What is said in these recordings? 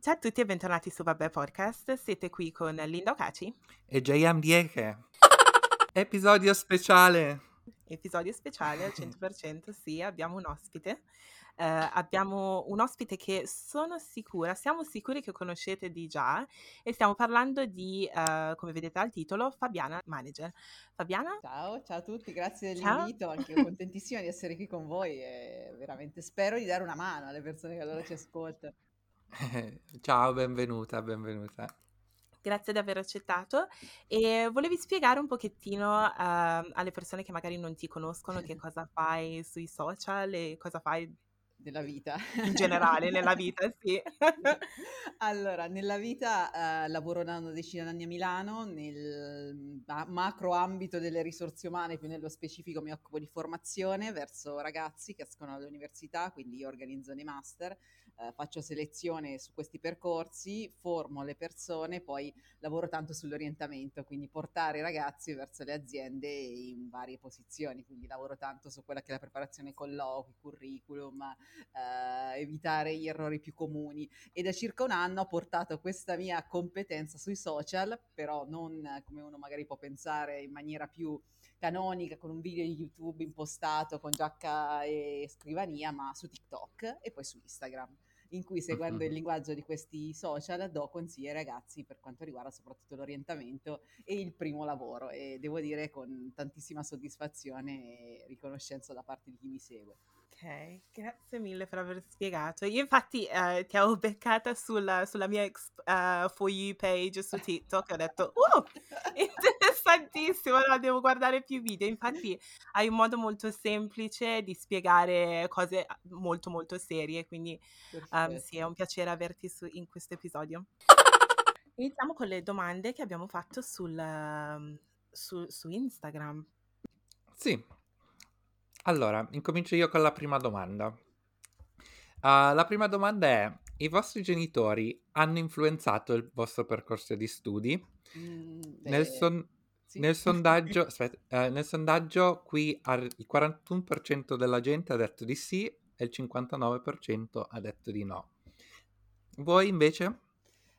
Ciao a tutti e bentornati su Vabbè Podcast. Siete qui con Linda Ocaci. E JM Dieke. Episodio speciale. Episodio speciale al 100%, sì, abbiamo un ospite. Eh, abbiamo un ospite che sono sicura, siamo sicuri che conoscete di già e stiamo parlando di, eh, come vedete dal titolo, Fabiana Manager. Fabiana? Ciao, ciao a tutti, grazie dell'invito, anche io contentissima di essere qui con voi e veramente spero di dare una mano alle persone che allora ci ascoltano. Ciao, benvenuta, benvenuta. Grazie di aver accettato e volevi spiegare un pochettino uh, alle persone che magari non ti conoscono che cosa fai sui social e cosa fai nella vita. In generale, nella vita, sì. allora, nella vita eh, lavoro da una decina d'anni a Milano, nel macro ambito delle risorse umane, più nello specifico mi occupo di formazione verso ragazzi che escono dall'università, quindi io organizzo dei master, eh, faccio selezione su questi percorsi, formo le persone, poi lavoro tanto sull'orientamento, quindi portare i ragazzi verso le aziende in varie posizioni, quindi lavoro tanto su quella che è la preparazione colloqui, curriculum, eh, evitare gli errori più comuni. E da circa un anno ho portato questa mia competenza sui social, però non come uno magari può pensare in maniera più canonica con un video di YouTube impostato con giacca e scrivania, ma su TikTok e poi su Instagram in cui seguendo il linguaggio di questi social do consigli ai ragazzi per quanto riguarda soprattutto l'orientamento e il primo lavoro e devo dire con tantissima soddisfazione e riconoscenza da parte di chi mi segue. Ok, grazie mille per aver spiegato. Io infatti eh, ti avevo beccata sulla, sulla mia uh, For You page su TikTok e ho detto, uh, interessantissimo, allora devo guardare più video. Infatti hai un modo molto semplice di spiegare cose molto molto serie, quindi um, sì, è un piacere averti su, in questo episodio. Iniziamo con le domande che abbiamo fatto sul, um, su, su Instagram. Sì, allora, incomincio io con la prima domanda. Uh, la prima domanda è: i vostri genitori hanno influenzato il vostro percorso di studi? Mm, nel, son- sì. nel, sondaggio, aspetta, uh, nel sondaggio qui ar- il 41% della gente ha detto di sì e il 59% ha detto di no. Voi invece?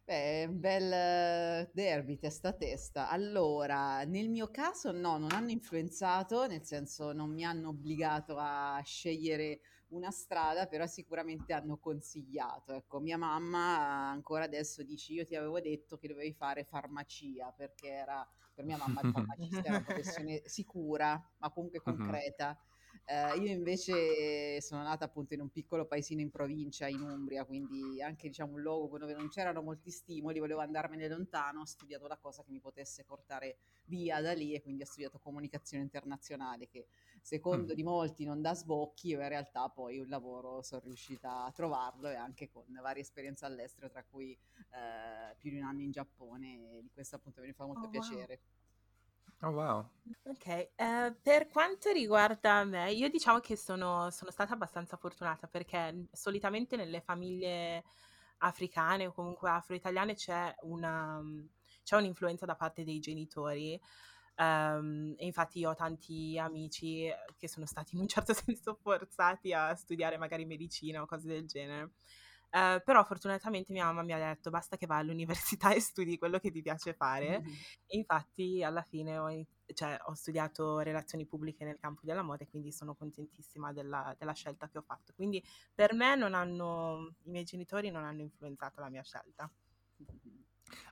Beh, un bel derby testa a testa. Allora, nel mio caso no, non hanno influenzato, nel senso non mi hanno obbligato a scegliere una strada, però sicuramente hanno consigliato. Ecco, mia mamma ancora adesso dice: Io ti avevo detto che dovevi fare farmacia perché era per mia mamma il farmacista è una professione sicura, ma comunque concreta. Uh, io invece sono nata appunto in un piccolo paesino in provincia, in Umbria, quindi anche diciamo un luogo dove non c'erano molti stimoli, volevo andarmene lontano, ho studiato la cosa che mi potesse portare via da lì e quindi ho studiato comunicazione internazionale che secondo mm. di molti non dà sbocchi, io in realtà poi un lavoro sono riuscita a trovarlo e anche con varie esperienze all'estero, tra cui eh, più di un anno in Giappone e di questo appunto mi fa molto oh, piacere. Wow. Oh wow. Ok, eh, per quanto riguarda me, io diciamo che sono, sono stata abbastanza fortunata perché solitamente nelle famiglie africane o comunque afro-italiane c'è una, c'è un'influenza da parte dei genitori. Um, e infatti io ho tanti amici che sono stati in un certo senso forzati a studiare magari medicina o cose del genere. Uh, però fortunatamente mia mamma mi ha detto basta che vai all'università e studi quello che ti piace fare. Mm-hmm. E infatti alla fine ho, cioè, ho, studiato relazioni pubbliche nel campo della moda e quindi sono contentissima della, della, scelta che ho fatto. Quindi per me non hanno, i miei genitori non hanno influenzato la mia scelta.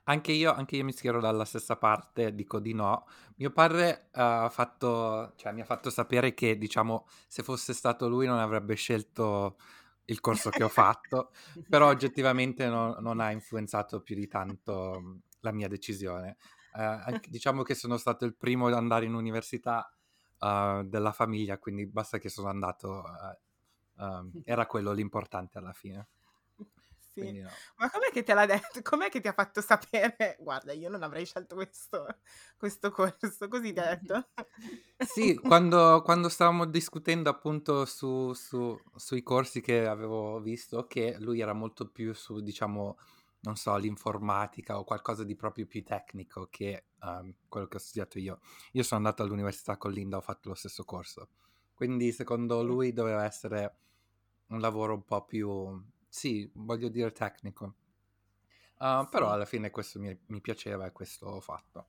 Anche io, anche io mi schiero dalla stessa parte, dico di no. Mio padre uh, fatto, cioè, mi ha fatto sapere che, diciamo, se fosse stato lui non avrebbe scelto il corso che ho fatto, però oggettivamente no, non ha influenzato più di tanto mhmm, la mia decisione. Uh, anche, diciamo che sono stato il primo ad andare in università uh, della famiglia, quindi basta che sono andato, uh, era quello l'importante alla fine. Sì. No. Ma com'è che te l'ha detto? Com'è che ti ha fatto sapere? Guarda, io non avrei scelto questo, questo corso, così ti ha detto? Sì, quando, quando stavamo discutendo appunto su, su, sui corsi che avevo visto, che lui era molto più su, diciamo, non so, l'informatica o qualcosa di proprio più tecnico che um, quello che ho studiato io. Io sono andato all'università con Linda, ho fatto lo stesso corso. Quindi secondo lui doveva essere un lavoro un po' più, sì, voglio dire tecnico. Uh, Sì. Però alla fine questo mi, mi piaceva e questo ho fatto.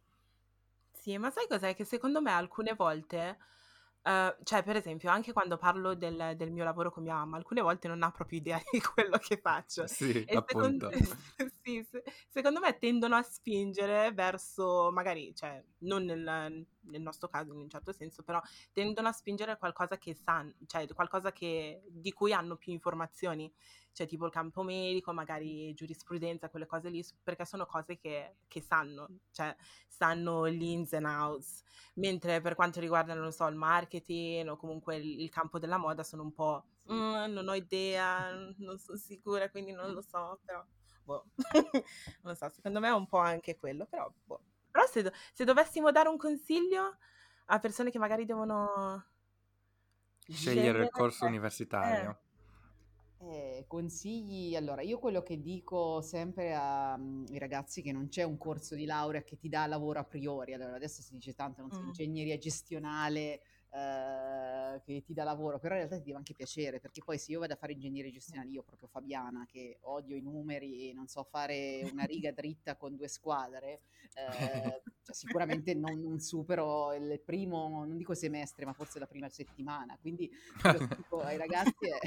Sì, ma sai cos'è? Che secondo me alcune volte, eh, cioè per esempio anche quando parlo del, del mio lavoro con mia mamma, alcune volte non ha proprio idea di quello che faccio. Sì, E secondo, appunto. sì, se- secondo me tendono a spingere verso, magari, cioè non nel, nel nostro caso in un certo senso, però tendono a spingere qualcosa che sanno, cioè qualcosa che, di cui hanno più informazioni, cioè tipo il campo medico, magari giurisprudenza, quelle cose lì, perché sono cose che, che sanno, cioè sanno gli ins and outs, mentre per quanto riguarda, non so, il marketing o comunque il, il campo della moda sono un po'. "Mm, non ho idea, non sono sicura, quindi non lo so, però, boh, non lo so, secondo me è un po' anche quello, però, boh. Però se, do- se dovessimo dare un consiglio a persone che magari devono Scegliere il corso eh, universitario. Eh, consigli, allora io quello che dico sempre ai ragazzi è che non c'è un corso di laurea che ti dà lavoro a priori, allora adesso si dice tanto, non so, Mm. ingegneria gestionale eh, che ti dà lavoro, però in realtà ti deve anche piacere, perché poi se io vado a fare ingegneria gestionale, io proprio Fabiana che odio i numeri e non so fare una riga dritta con due squadre, eh, cioè, sicuramente non, non supero il primo, non dico semestre, ma forse la prima settimana, quindi dico ai ragazzi è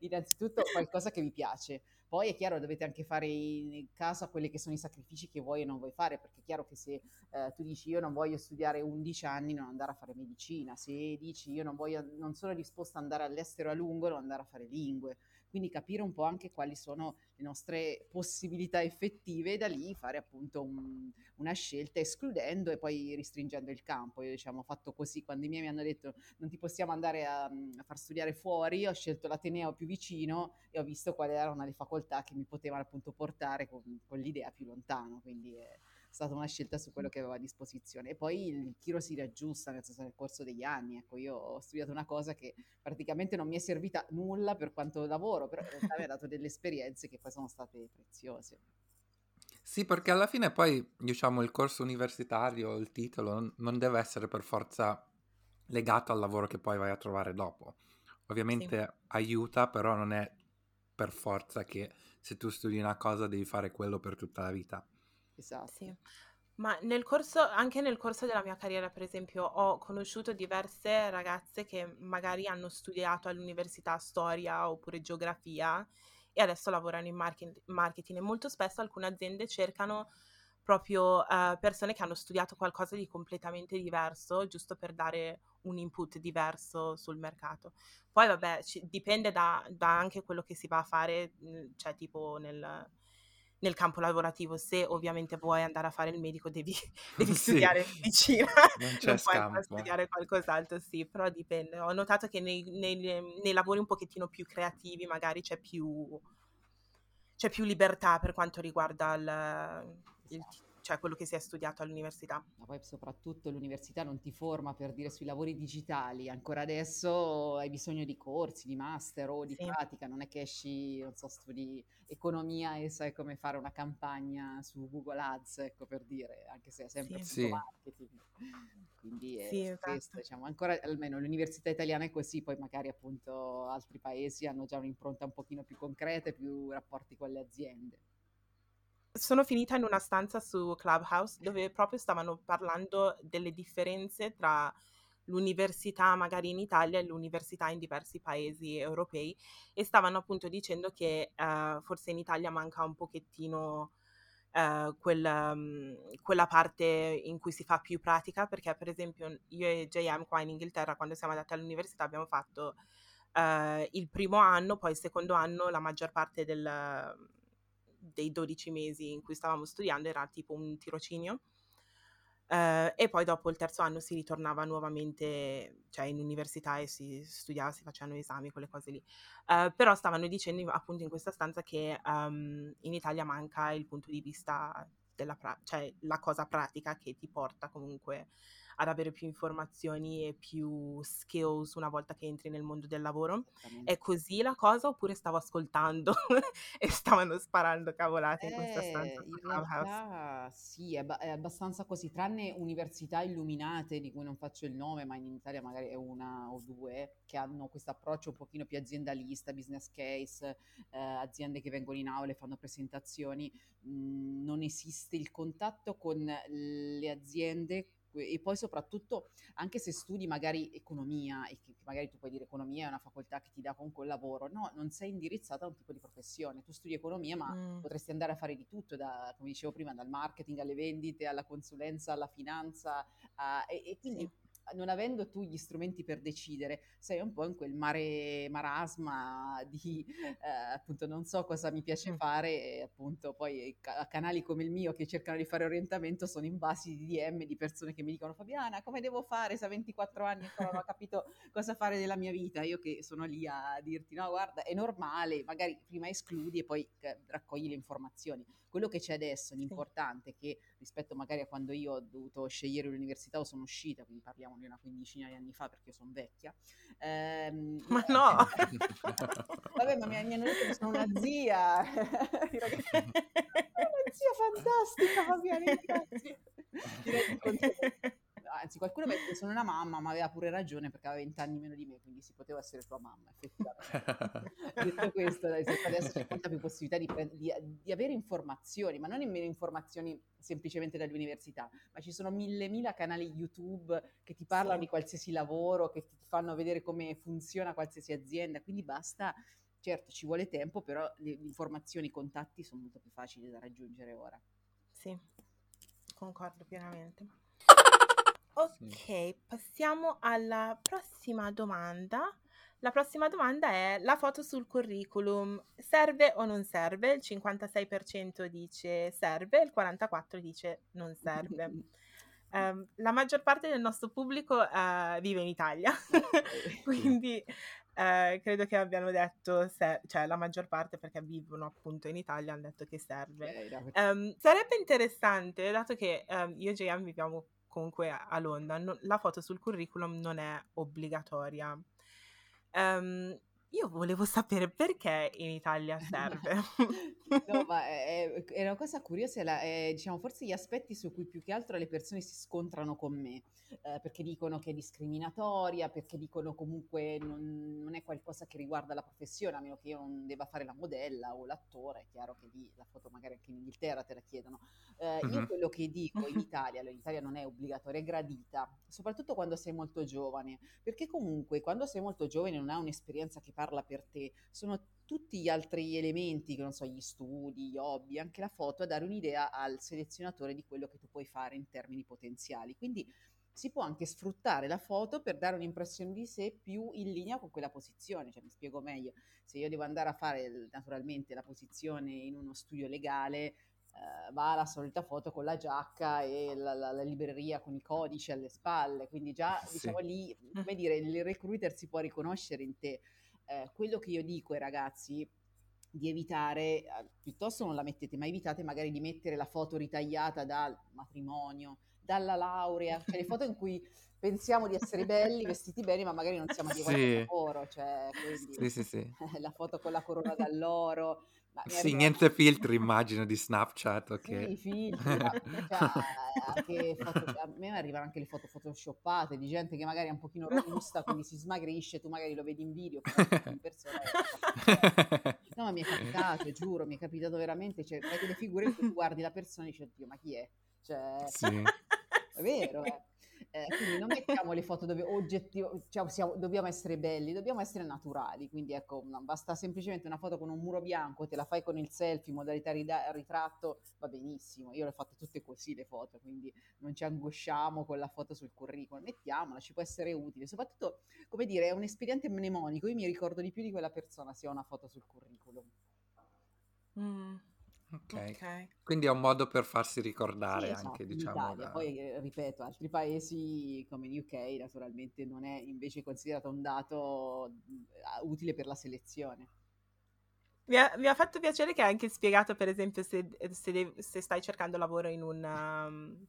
innanzitutto qualcosa che vi piace. Poi è chiaro, dovete anche fare in caso a quelli che sono i sacrifici che vuoi e non vuoi fare, perché è chiaro che se eh, tu dici io non voglio studiare 11 anni, non andare a fare medicina, se dici io non, voglio, non sono disposta ad andare all'estero a lungo, non andare a fare lingue. Quindi capire un po' anche quali sono le nostre possibilità effettive e da lì fare appunto un, una scelta escludendo e poi restringendo il campo. Io diciamo ho fatto così quando i miei mi hanno detto non ti possiamo andare a, a far studiare fuori, ho scelto l'Ateneo più vicino e ho visto quali erano le facoltà che mi potevano appunto portare con, con l'idea più lontano, quindi è stata una scelta su quello che avevo a disposizione. E poi il tiro si riaggiusta nel, senso, nel corso degli anni. Ecco, io ho studiato una cosa che praticamente non mi è servita nulla per quanto lavoro, però in realtà mi ha dato delle esperienze che poi sono state preziose. Sì, perché alla fine poi, diciamo, il corso universitario, il titolo, non- non deve essere per forza legato al lavoro che poi vai a trovare dopo. Ovviamente aiuta, però non è per forza che se tu studi una cosa devi fare quello per tutta la vita. Esatto. Sì, ma nel corso, anche nel corso della mia carriera, per esempio, ho conosciuto diverse ragazze che magari hanno studiato all'università storia oppure geografia e adesso lavorano in market- marketing e molto spesso alcune aziende cercano proprio eh, persone che hanno studiato qualcosa di completamente diverso, giusto per dare un input diverso sul mercato. Poi vabbè, ci- dipende da, da anche quello che si va a fare, mh, cioè tipo nel, nel campo lavorativo. Se ovviamente vuoi andare a fare il medico, devi, devi Sì. studiare medicina, Non non puoi andare a scampo. studiare qualcos'altro, sì, però dipende. Ho notato che nei, nei- nei lavori un pochettino più creativi magari c'è più, c'è più libertà per quanto riguarda il, il-. Cioè quello che si è studiato all'università. Ma poi soprattutto l'università non ti forma per dire sui lavori digitali, ancora adesso hai bisogno di corsi, di master o di Sì. pratica, non è che esci, non so, studi economia e sai come fare una campagna su Google Ads, ecco per dire, anche se è sempre Sì. Sì. marketing. Quindi è Sì, questo, esatto. diciamo, ancora almeno l'università italiana è così, poi magari appunto altri paesi hanno già un'impronta un pochino più concreta e più rapporti con le aziende. Sono finita in una stanza su Clubhouse dove proprio stavano parlando delle differenze tra l'università magari in Italia e l'università in diversi paesi europei e stavano appunto dicendo che eh, forse in Italia manca un pochettino eh, quel, mm, quella parte in cui si fa più pratica perché per esempio io e JM qua in Inghilterra quando siamo andati all'università abbiamo fatto eh, il primo anno, poi il secondo anno la maggior parte del, dei 12 mesi in cui stavamo studiando era tipo un tirocinio. Eh, e poi dopo il terzo anno si ritornava nuovamente, cioè in università e si studiava, si facevano esami, quelle cose lì. Eh, però stavano dicendo appunto in questa stanza che ehm, in Italia manca il punto di vista della pra- cioè la cosa pratica che ti porta comunque ad avere più informazioni e più skills una volta che entri nel mondo del lavoro. È così la cosa oppure stavo ascoltando e stavano sparando cavolate in questa stanza? Eh, in realtà sì, è, ba- è abbastanza così, tranne università illuminate di cui non faccio il nome, ma in Italia magari è una o due, che hanno questo approccio un pochino più aziendalista, business case, eh, aziende che vengono in aula e fanno presentazioni, mhmm, non esiste il contatto con le aziende e poi soprattutto anche se studi magari economia e che magari tu puoi dire economia è una facoltà che ti dà comunque il lavoro, no, non sei indirizzata a un tipo di professione, tu studi economia ma mm. potresti andare a fare di tutto, da, come dicevo prima, dal marketing alle vendite, alla consulenza, alla finanza a, e, e, quindi sì non avendo tu gli strumenti per decidere, sei un po' in quel mare marasma di eh, appunto non so cosa mi piace fare e appunto poi ca- canali come il mio che cercano di fare orientamento sono invasi di DM di persone che mi dicono Fabiana come devo fare se a 24 anni ancora non ho capito cosa fare della mia vita, io che sono lì a dirti no guarda è normale, magari prima escludi e poi raccogli le informazioni quello che c'è adesso, l'importante è che rispetto magari a quando io ho dovuto scegliere l'università o sono uscita, quindi parliamo di una quindicina di anni fa perché sono vecchia. Ehm, ma no! vabbè, ma mi, mi hanno detto che sono una zia. una zia fantastica, Fabiana, grazie. Direi di anzi qualcuno mi ha detto sono una mamma, ma aveva pure ragione perché aveva 20 anni meno di me, quindi si poteva essere tua mamma, effettivamente. Detto questo, adesso c'è molta più possibilità di, di, di, avere informazioni, ma non nemmeno informazioni semplicemente dall'università, ma ci sono mille mila canali YouTube che ti parlano sì. di qualsiasi lavoro, che ti fanno vedere come funziona qualsiasi azienda, quindi basta... Certo, ci vuole tempo, però le, le informazioni, i contatti sono molto più facili da raggiungere ora. Sì, concordo pienamente. Ok, passiamo alla prossima domanda. La prossima domanda è la foto sul curriculum serve o non serve? Il 56% dice serve, il 44% dice non serve. Um, la maggior parte del nostro pubblico uh, vive in Italia, quindi uh, credo che abbiano detto, se- cioè la maggior parte perché vivono appunto in Italia hanno detto che serve. Um, sarebbe interessante, dato che um, io e JM viviamo comunque a Londra, no, la foto sul curriculum non è obbligatoria. Um, io volevo sapere perché in Italia serve. no, ma è, è, una cosa curiosa, è, la, è, diciamo, forse gli aspetti su cui più che altro le persone si scontrano con me, eh, perché dicono che è discriminatoria, perché dicono comunque non, non, è qualcosa che riguarda la professione, a meno che io non debba fare la modella o l'attore, è chiaro che lì la foto magari anche in Inghilterra te la chiedono. Eh. Io quello che dico in Italia, in Italia non è obbligatoria, è gradita, soprattutto quando sei molto giovane, perché comunque quando sei molto giovane non hai un'esperienza che parla per te, sono tutti gli altri elementi, che non so, gli studi, gli hobby, anche la foto, a dare un'idea al selezionatore di quello che tu puoi fare in termini potenziali. Quindi si può anche sfruttare la foto per dare un'impressione di sé più in linea con quella posizione, cioè mi spiego meglio, se io devo andare a fare naturalmente la posizione in uno studio legale, Uh, va la solita foto con la giacca e la, la, la, libreria con i codici alle spalle, quindi già sì. diciamo lì, come dire, il recruiter si può riconoscere in te eh, quello che io dico ai ragazzi di evitare, eh, piuttosto non la mettete, ma evitate magari di mettere la foto ritagliata dal matrimonio, dalla laurea, cioè le foto in cui pensiamo di essere belli, vestiti bene, ma magari non siamo di sì. lavoro, cioè quindi, sì, sì, sì. la foto con la corona d'alloro, sì, niente filtri, immagino, di Snapchat, ok. Sì, filtri, cioè, foto... a me arrivano anche le foto photoshoppate di gente che magari è un pochino robusta, quindi si smagrisce, tu magari lo vedi in video, in persona. no, ma mi è capitato, giuro, mi è capitato veramente, cioè, fai delle figure in cui tu guardi la persona e dici, oddio, ma chi è? Cioè, sì. è vero, eh. Eh, quindi non mettiamo le foto dove oggettiv- cioè siamo, dobbiamo essere belli, dobbiamo essere naturali. Quindi ecco, basta semplicemente una foto con un muro bianco, te la fai con il selfie, modalità rida- ritratto, va benissimo. Io le ho fatte tutte così le foto, quindi non ci angosciamo con la foto sul curriculum, mettiamola, ci può essere utile. Soprattutto, come dire, è un espediente mnemonico. Io mi ricordo di più di quella persona se ho una foto sul curriculum. Mm. Okay. ok. Quindi è un modo per farsi ricordare sì, esatto, anche, diciamo. Da... Poi, eh, ripeto, altri paesi come l'UK naturalmente non è invece considerato un dato uh, utile per la selezione. Mi ha, mi ha, fatto piacere che hai anche spiegato, per esempio, se, se, devi, se stai cercando lavoro in un, um,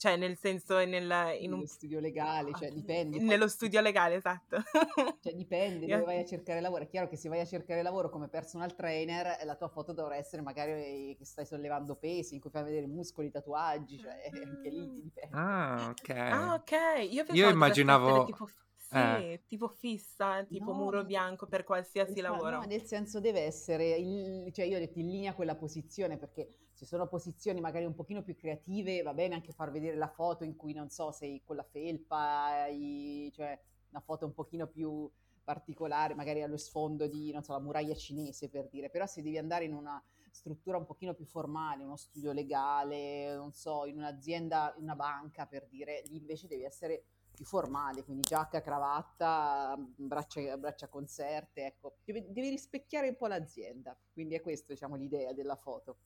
cioè nel senso nel, in un... studio legale, cioè dipende. Nello studio legale, esatto. Cioè dipende dove vai a cercare lavoro. È chiaro che se vai a cercare lavoro come personal trainer, la tua foto dovrà essere magari che stai sollevando pesi, in cui fai vedere muscoli, tatuaggi, cioè anche lì ti dipende. Ah, ok. Ah, ok. Io, Io immaginavo... Tipo sì, eh. tipo fissa, tipo no, muro bianco per qualsiasi lavoro. No, nel senso deve essere, in, cioè io ho detto in linea quella posizione perché se sono posizioni magari un pochino più creative va bene anche far vedere la foto in cui non so sei con la felpa, hai, cioè una foto un pochino più particolare, magari allo sfondo di, non so, la muraglia cinese per dire, però se devi andare in una struttura un pochino più formale, uno studio legale, non so, in un'azienda, in una banca per dire, lì invece devi essere più formale, quindi giacca, cravatta, braccia, braccia conserte, ecco, devi, devi rispecchiare un po' l'azienda, quindi è questa diciamo l'idea della foto.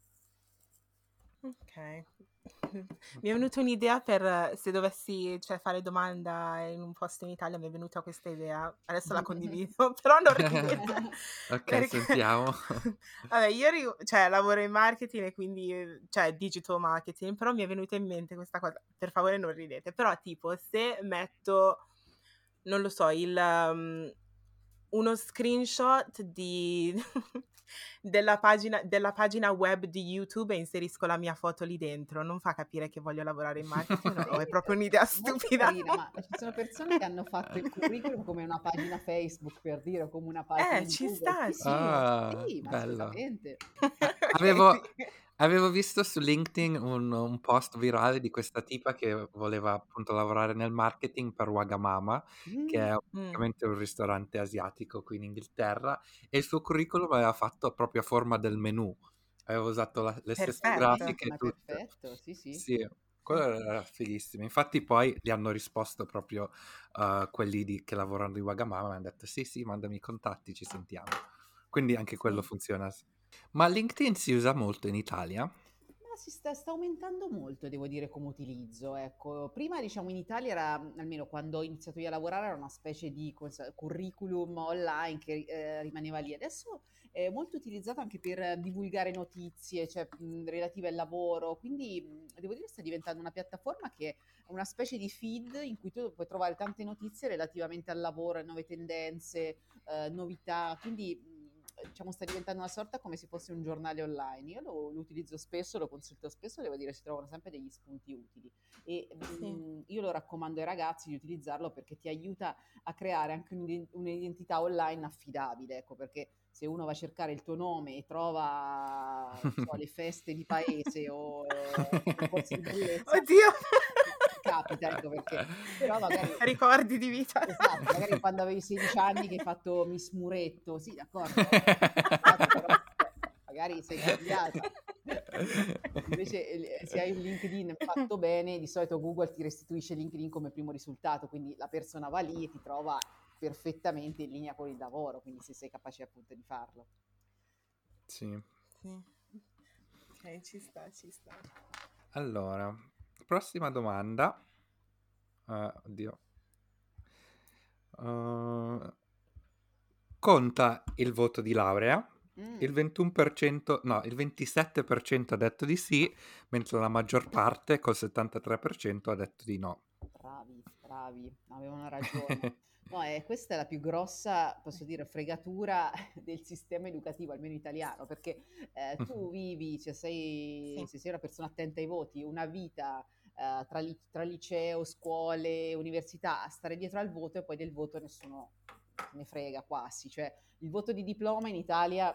Ok. Mi è venuta un'idea per se dovessi cioè, fare domanda in un posto in Italia, mi è venuta questa idea, adesso la condivido, però non ridete. ok, perché... sentiamo. Vabbè, io ri- cioè, lavoro in marketing e quindi, cioè, digital marketing, però mi è venuta in mente questa cosa, per favore non ridete, però tipo se metto, non lo so, il... Um, uno screenshot di della pagina, della pagina web di YouTube e inserisco la mia foto lì dentro. Non fa capire che voglio lavorare in marketing o è proprio un'idea stupida. Carina, ma ci sono persone che hanno fatto il curriculum come una pagina Facebook per dire, o come una pagina Eh, ci sta, sì. Ah, sì, bello. Avevo, Avevo visto su LinkedIn un, un post virale di questa tipa che voleva appunto lavorare nel marketing per Wagamama, che è Mm. un ristorante asiatico qui in Inghilterra, e il suo curriculum aveva fatto proprio a forma del menù. Aveva usato la- le stesse Perfetto. grafiche Ma e tutto. perfetto, sì, sì. Sì, quello era fighissimo. Infatti poi gli hanno risposto proprio uh, quelli di- che lavorano di Wagamama, mi hanno detto sì, sì, mandami i contatti, ci sentiamo. Quindi anche quello Sì. funziona. Ma LinkedIn si usa molto in Italia? Si sta, sta aumentando molto, devo dire, come utilizzo. Ecco, prima, diciamo, in Italia era, almeno quando ho iniziato io a lavorare, era una specie di curriculum online che eh, rimaneva lì. Adesso è molto utilizzato anche per divulgare notizie, cioè mh, relative al lavoro. Quindi mh, devo dire sta diventando una piattaforma che è una specie di feed in cui tu puoi trovare tante notizie relativamente al lavoro, nuove tendenze, eh, novità. Quindi diciamo, sta diventando una sorta come se fosse un giornale online. Io lo, lo utilizzo spesso, lo consulto spesso, devo dire si trovano sempre degli spunti utili. E Sì. mh, io lo raccomando ai ragazzi di utilizzarlo perché ti aiuta a creare anche un'iden- un'identità online affidabile, ecco, perché se uno va a cercare il tuo nome e trova so, le feste di paese o eh, di bellezza, Oddio! Capita, ecco perché. Però magari... Ricordi di vita. Esatto, magari quando avevi 16 anni che hai fatto Miss Muretto, sì, d'accordo, però, magari sei cambiata. Invece eh, se hai un LinkedIn fatto bene, di solito Google ti restituisce LinkedIn come primo risultato, quindi la persona va lì e ti trova perfettamente in linea con il lavoro, quindi se sei capace appunto di farlo. Sì. Sì. Ok, ci sta, ci sta. Allora, prossima domanda. Eh, oddio. Eh, conta il voto di laurea? Mm, Il 21%, no, il 27% ha detto di sì, mentre la maggior parte, col 73%, ha detto di no. bravi, bravi, avevano ragione. No, eh, questa è la più grossa, posso dire, fregatura del sistema educativo, almeno italiano, perché eh, tu vivi, cioè sei, Sì. se sei una persona attenta ai voti, una vita eh, tra, li- tra liceo, scuole, università, stare dietro al voto e poi del voto nessuno ne frega quasi. Cioè, il voto di diploma in Italia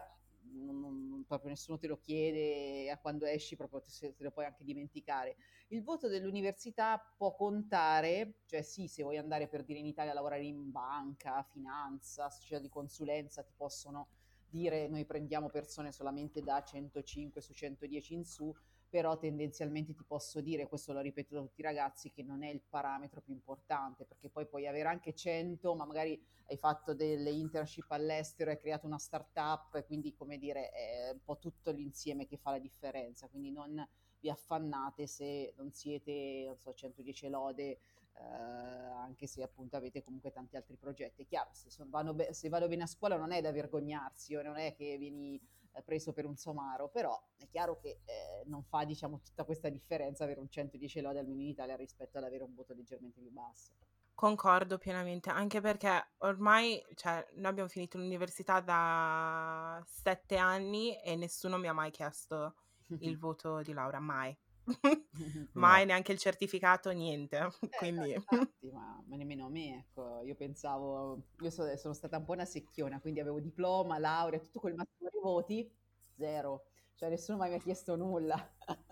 non- non- proprio nessuno te lo chiede, a quando esci proprio te, te lo puoi anche dimenticare. Il voto dell'università può contare, cioè sì, se vuoi andare per dire in Italia a lavorare in banca, finanza, società di consulenza, ti possono dire noi prendiamo persone solamente da 105 su 110 in su, però tendenzialmente ti posso dire, questo l'ho ripetuto a tutti i ragazzi, che non è il parametro più importante, perché poi puoi avere anche 100, ma magari hai fatto delle internship all'estero, hai creato una startup, quindi come dire, è un po' tutto l'insieme che fa la differenza, quindi non vi affannate se non siete, non so, 110 lode, eh, anche se appunto avete comunque tanti altri progetti. È chiaro, se, son- vanno be- se vado bene a scuola non è da vergognarsi, o non è che vieni eh, preso per un somaro, però è chiaro che eh, non fa diciamo tutta questa differenza avere un 110 lode almeno in Italia rispetto ad avere un voto leggermente più basso. Concordo pienamente, anche perché ormai, cioè, noi abbiamo finito l'università da sette anni e nessuno mi ha mai chiesto il voto di laurea, mai. mai, No. neanche il certificato, niente. Eh, Quindi, infatti, ma, ma nemmeno a me, ecco, io pensavo, io so- sono stata un po' una secchiona, quindi avevo diploma, laurea, tutto quel massimo di voti, zero, cioè nessuno mai mi ha chiesto nulla.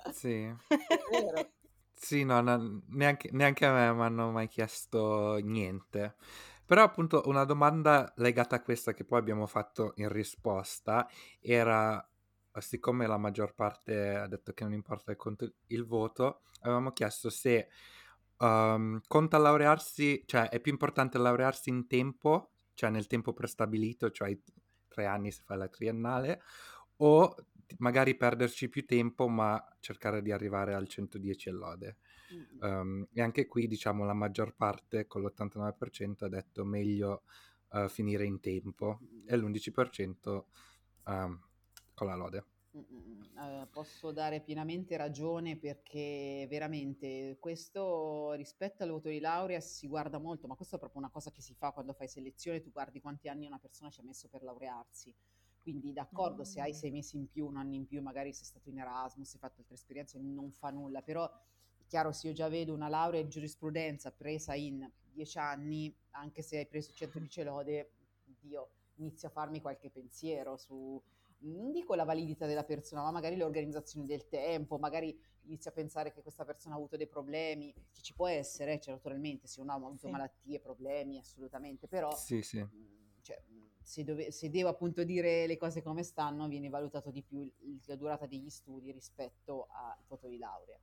Sì. Sì, no, no, neanche, neanche a me mi hanno mai chiesto niente. Però appunto una domanda legata a questa che poi abbiamo fatto in risposta era, siccome la maggior parte ha detto che non importa il, conto- il voto, avevamo chiesto se um, conta laurearsi, cioè è più importante laurearsi in tempo, cioè nel tempo prestabilito, cioè tre anni se fai la triennale, o magari perderci più tempo ma cercare di arrivare al 110 e lode. Mm, Um, e anche qui diciamo la maggior parte con l'89% ha detto meglio uh, finire in tempo e l'11% um, con la lode. mm, mm, mm. Eh, posso dare pienamente ragione perché veramente questo rispetto al voto di laurea si guarda molto, ma questo è proprio una cosa che si fa quando fai selezione, tu guardi quanti anni una persona ci ha messo per laurearsi. Quindi d'accordo, se hai Mm. sei mesi in più, un anno in più, magari sei stato in Erasmus, hai fatto altre esperienze, non fa nulla, però è chiaro, se io già vedo una laurea in giurisprudenza presa in dieci anni, anche se hai preso 110 lode, Dio, inizio a farmi qualche pensiero su, non dico la validità della persona, ma magari le organizzazioni del tempo, magari inizio a pensare che questa persona ha avuto dei problemi, che ci può essere, cioè, naturalmente, se uno ha avuto Sì. malattie, problemi, assolutamente, però Sì, sì. mh, cioè, mh, se, dove- se devo appunto dire le cose come stanno, viene valutato di più la durata degli studi rispetto al voto di laurea.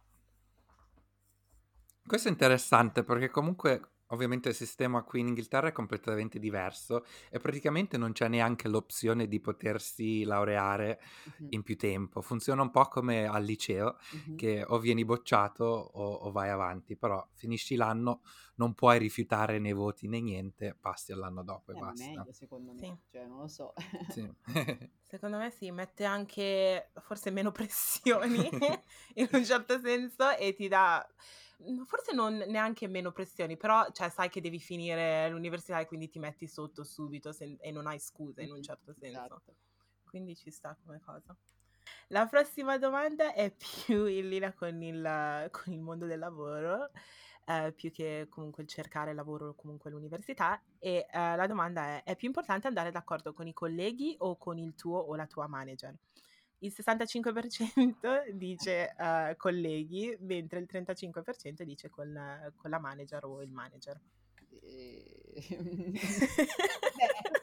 Questo è interessante perché comunque ovviamente il sistema qui in Inghilterra è completamente diverso e praticamente non c'è neanche l'opzione di potersi laureare Mhm, in più tempo. Funziona un po' come al liceo, mhm. che o vieni bocciato o, o vai avanti, però finisci l'anno, non puoi rifiutare né voti né niente, passi all'anno dopo e Eh, basta. meglio secondo me, Sì. cioè non lo so. Sì. Secondo me sì, mette anche forse meno pressioni in un certo senso e ti dà, mm, forse non neanche meno pressioni, però cioè, sai che devi finire l'università e quindi ti metti sotto subito sen- e non hai scuse in un certo senso. Esatto. Quindi ci sta come cosa. La prossima domanda è più in linea con il, con il mondo del lavoro, eh, più che comunque il cercare lavoro o comunque l'università. E eh, la domanda è: è più importante andare d'accordo con i colleghi o con il tuo o la tua manager? Il 65% dice eh, colleghi, mentre il 35% dice con, con la manager o il manager. Eh,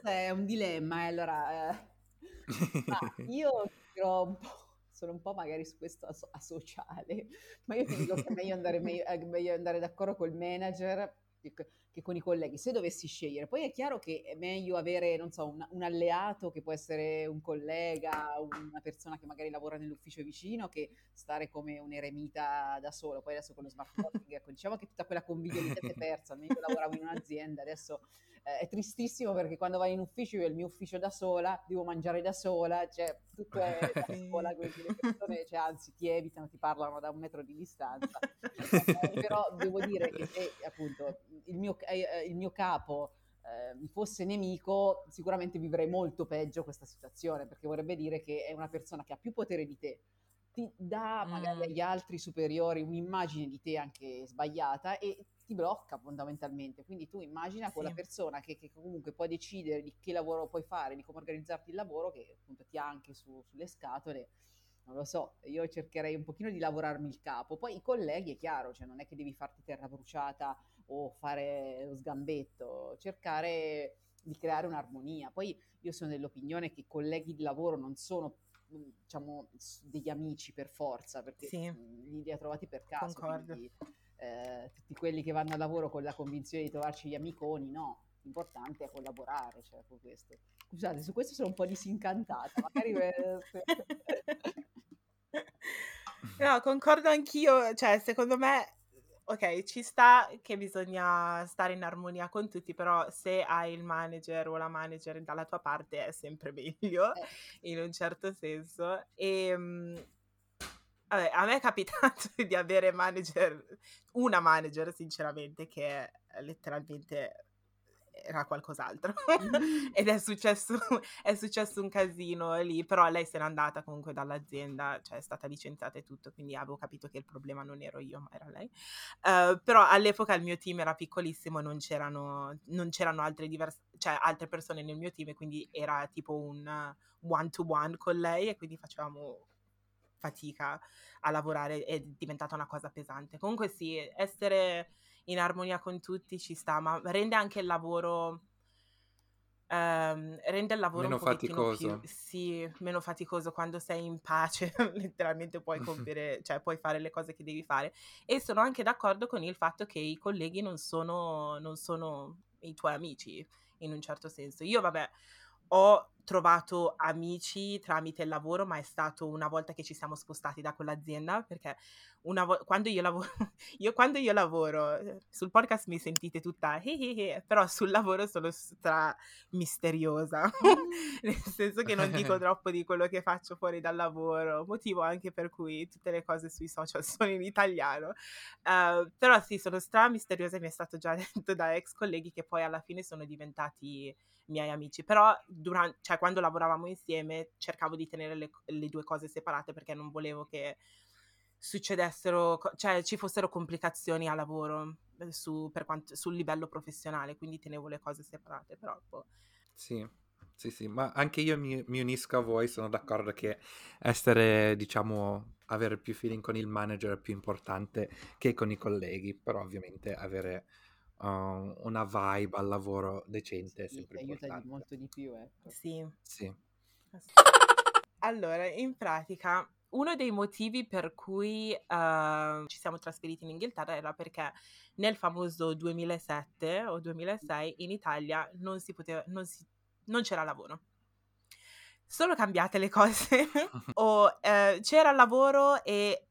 Beh, è un dilemma, eh, allora, eh, io un sono un po' magari su questo aso- asociale, ma io ti dico che è meglio andare, meglio- è meglio andare d'accordo col manager che, con i colleghi, se dovessi scegliere. Poi è chiaro che è meglio avere, non so, un, un alleato che può essere un collega, una persona che magari lavora nell'ufficio vicino, che stare come un eremita da solo. Poi adesso con lo smart working, ecco, diciamo che tutta quella convivialità si è persa. Io lavoravo in un'azienda, adesso eh, è tristissimo perché quando vai in ufficio, io il mio ufficio da sola, devo mangiare da sola, cioè tutto è da sola, quindi le persone, cioè, anzi, ti evitano, ti parlano da un metro di distanza. Eh, però devo dire che se appunto il mio, eh, il mio capo eh, fosse nemico, sicuramente vivrei molto peggio questa situazione, perché vorrebbe dire che è una persona che ha più potere di te, ti dà magari Mm. agli altri superiori un'immagine di te anche sbagliata e ti blocca fondamentalmente. Quindi tu immagina quella Sì. persona che, che comunque può decidere di che lavoro puoi fare, di come organizzarti il lavoro, che appunto ti ha anche su- sulle scatole. Non lo so, io cercherei un pochino di lavorarmi il capo. Poi i colleghi, è chiaro, cioè non è che devi farti terra bruciata o fare lo sgambetto, cercare di creare un'armonia. Poi io sono dell'opinione che i colleghi di lavoro non sono mh, diciamo degli amici per forza, perché Sì. mh, li ha trovati per caso, quindi eh, tutti quelli che vanno al lavoro con la convinzione di trovarci gli amiconi, no, l'importante è collaborare, cioè, con questo. Scusate, su questo sono un po' disincantata, magari... No, concordo anch'io, cioè secondo me ok, ci sta che bisogna stare in armonia con tutti, però se hai il manager o la manager dalla tua parte è sempre meglio, Eh. in un certo senso. E ehm, vabbè, a me è capitato di avere manager, una manager sinceramente, che letteralmente era qualcos'altro. Ed è successo, è successo un casino lì, però lei se n'è andata comunque dall'azienda, cioè è stata licenziata e tutto, quindi avevo capito che il problema non ero io, ma era lei. Uh, però all'epoca il mio team era piccolissimo non c'erano, non c'erano altre, diverse, cioè, altre persone nel mio team, quindi era tipo un one-to-one con lei e quindi facevamo fatica a lavorare, è diventata una cosa pesante. Comunque sì, essere in armonia con tutti ci sta, ma rende anche il lavoro ehm, rende il lavoro Meno faticoso. più sì, meno faticoso quando sei in pace, letteralmente puoi compiere, cioè puoi fare le cose che devi fare. E sono anche d'accordo con il fatto che i colleghi non sono, non sono i tuoi amici, in un certo senso. Io, vabbè, ho trovato amici tramite il lavoro, ma è stato una volta che ci siamo spostati da quell'azienda, perché vo- quando io lavoro, io quando io lavoro, eh, sul podcast mi sentite tutta eh, eh, eh, però sul lavoro sono stra misteriosa, nel senso che non dico troppo di quello che faccio fuori dal lavoro, motivo anche per cui tutte le cose sui social sono in italiano, uh, però sì, sono stra misteriosa e mi è stato già detto da ex colleghi che poi alla fine sono diventati miei amici, però durante, cioè, quando lavoravamo insieme cercavo di tenere le, le due cose separate perché non volevo che succedessero, cioè ci fossero complicazioni a lavoro eh, su, per quanto, sul livello professionale, quindi tenevo le cose separate, però... Boh. Sì, sì, sì, ma anche io mi, mi, unisco a voi, sono d'accordo che essere, diciamo, avere più feeling con il manager è più importante che con i colleghi, però ovviamente avere uh, una vibe al lavoro decente sì, è sempre aiuta importante. Di molto di più, ecco. Sì. Sì. Allora, in pratica, uno dei motivi per cui uh, ci siamo trasferiti in Inghilterra era perché nel famoso 2007 o 2006 in Italia non si poteva, non, si, non c'era lavoro. Sono cambiate le cose o uh, c'era lavoro e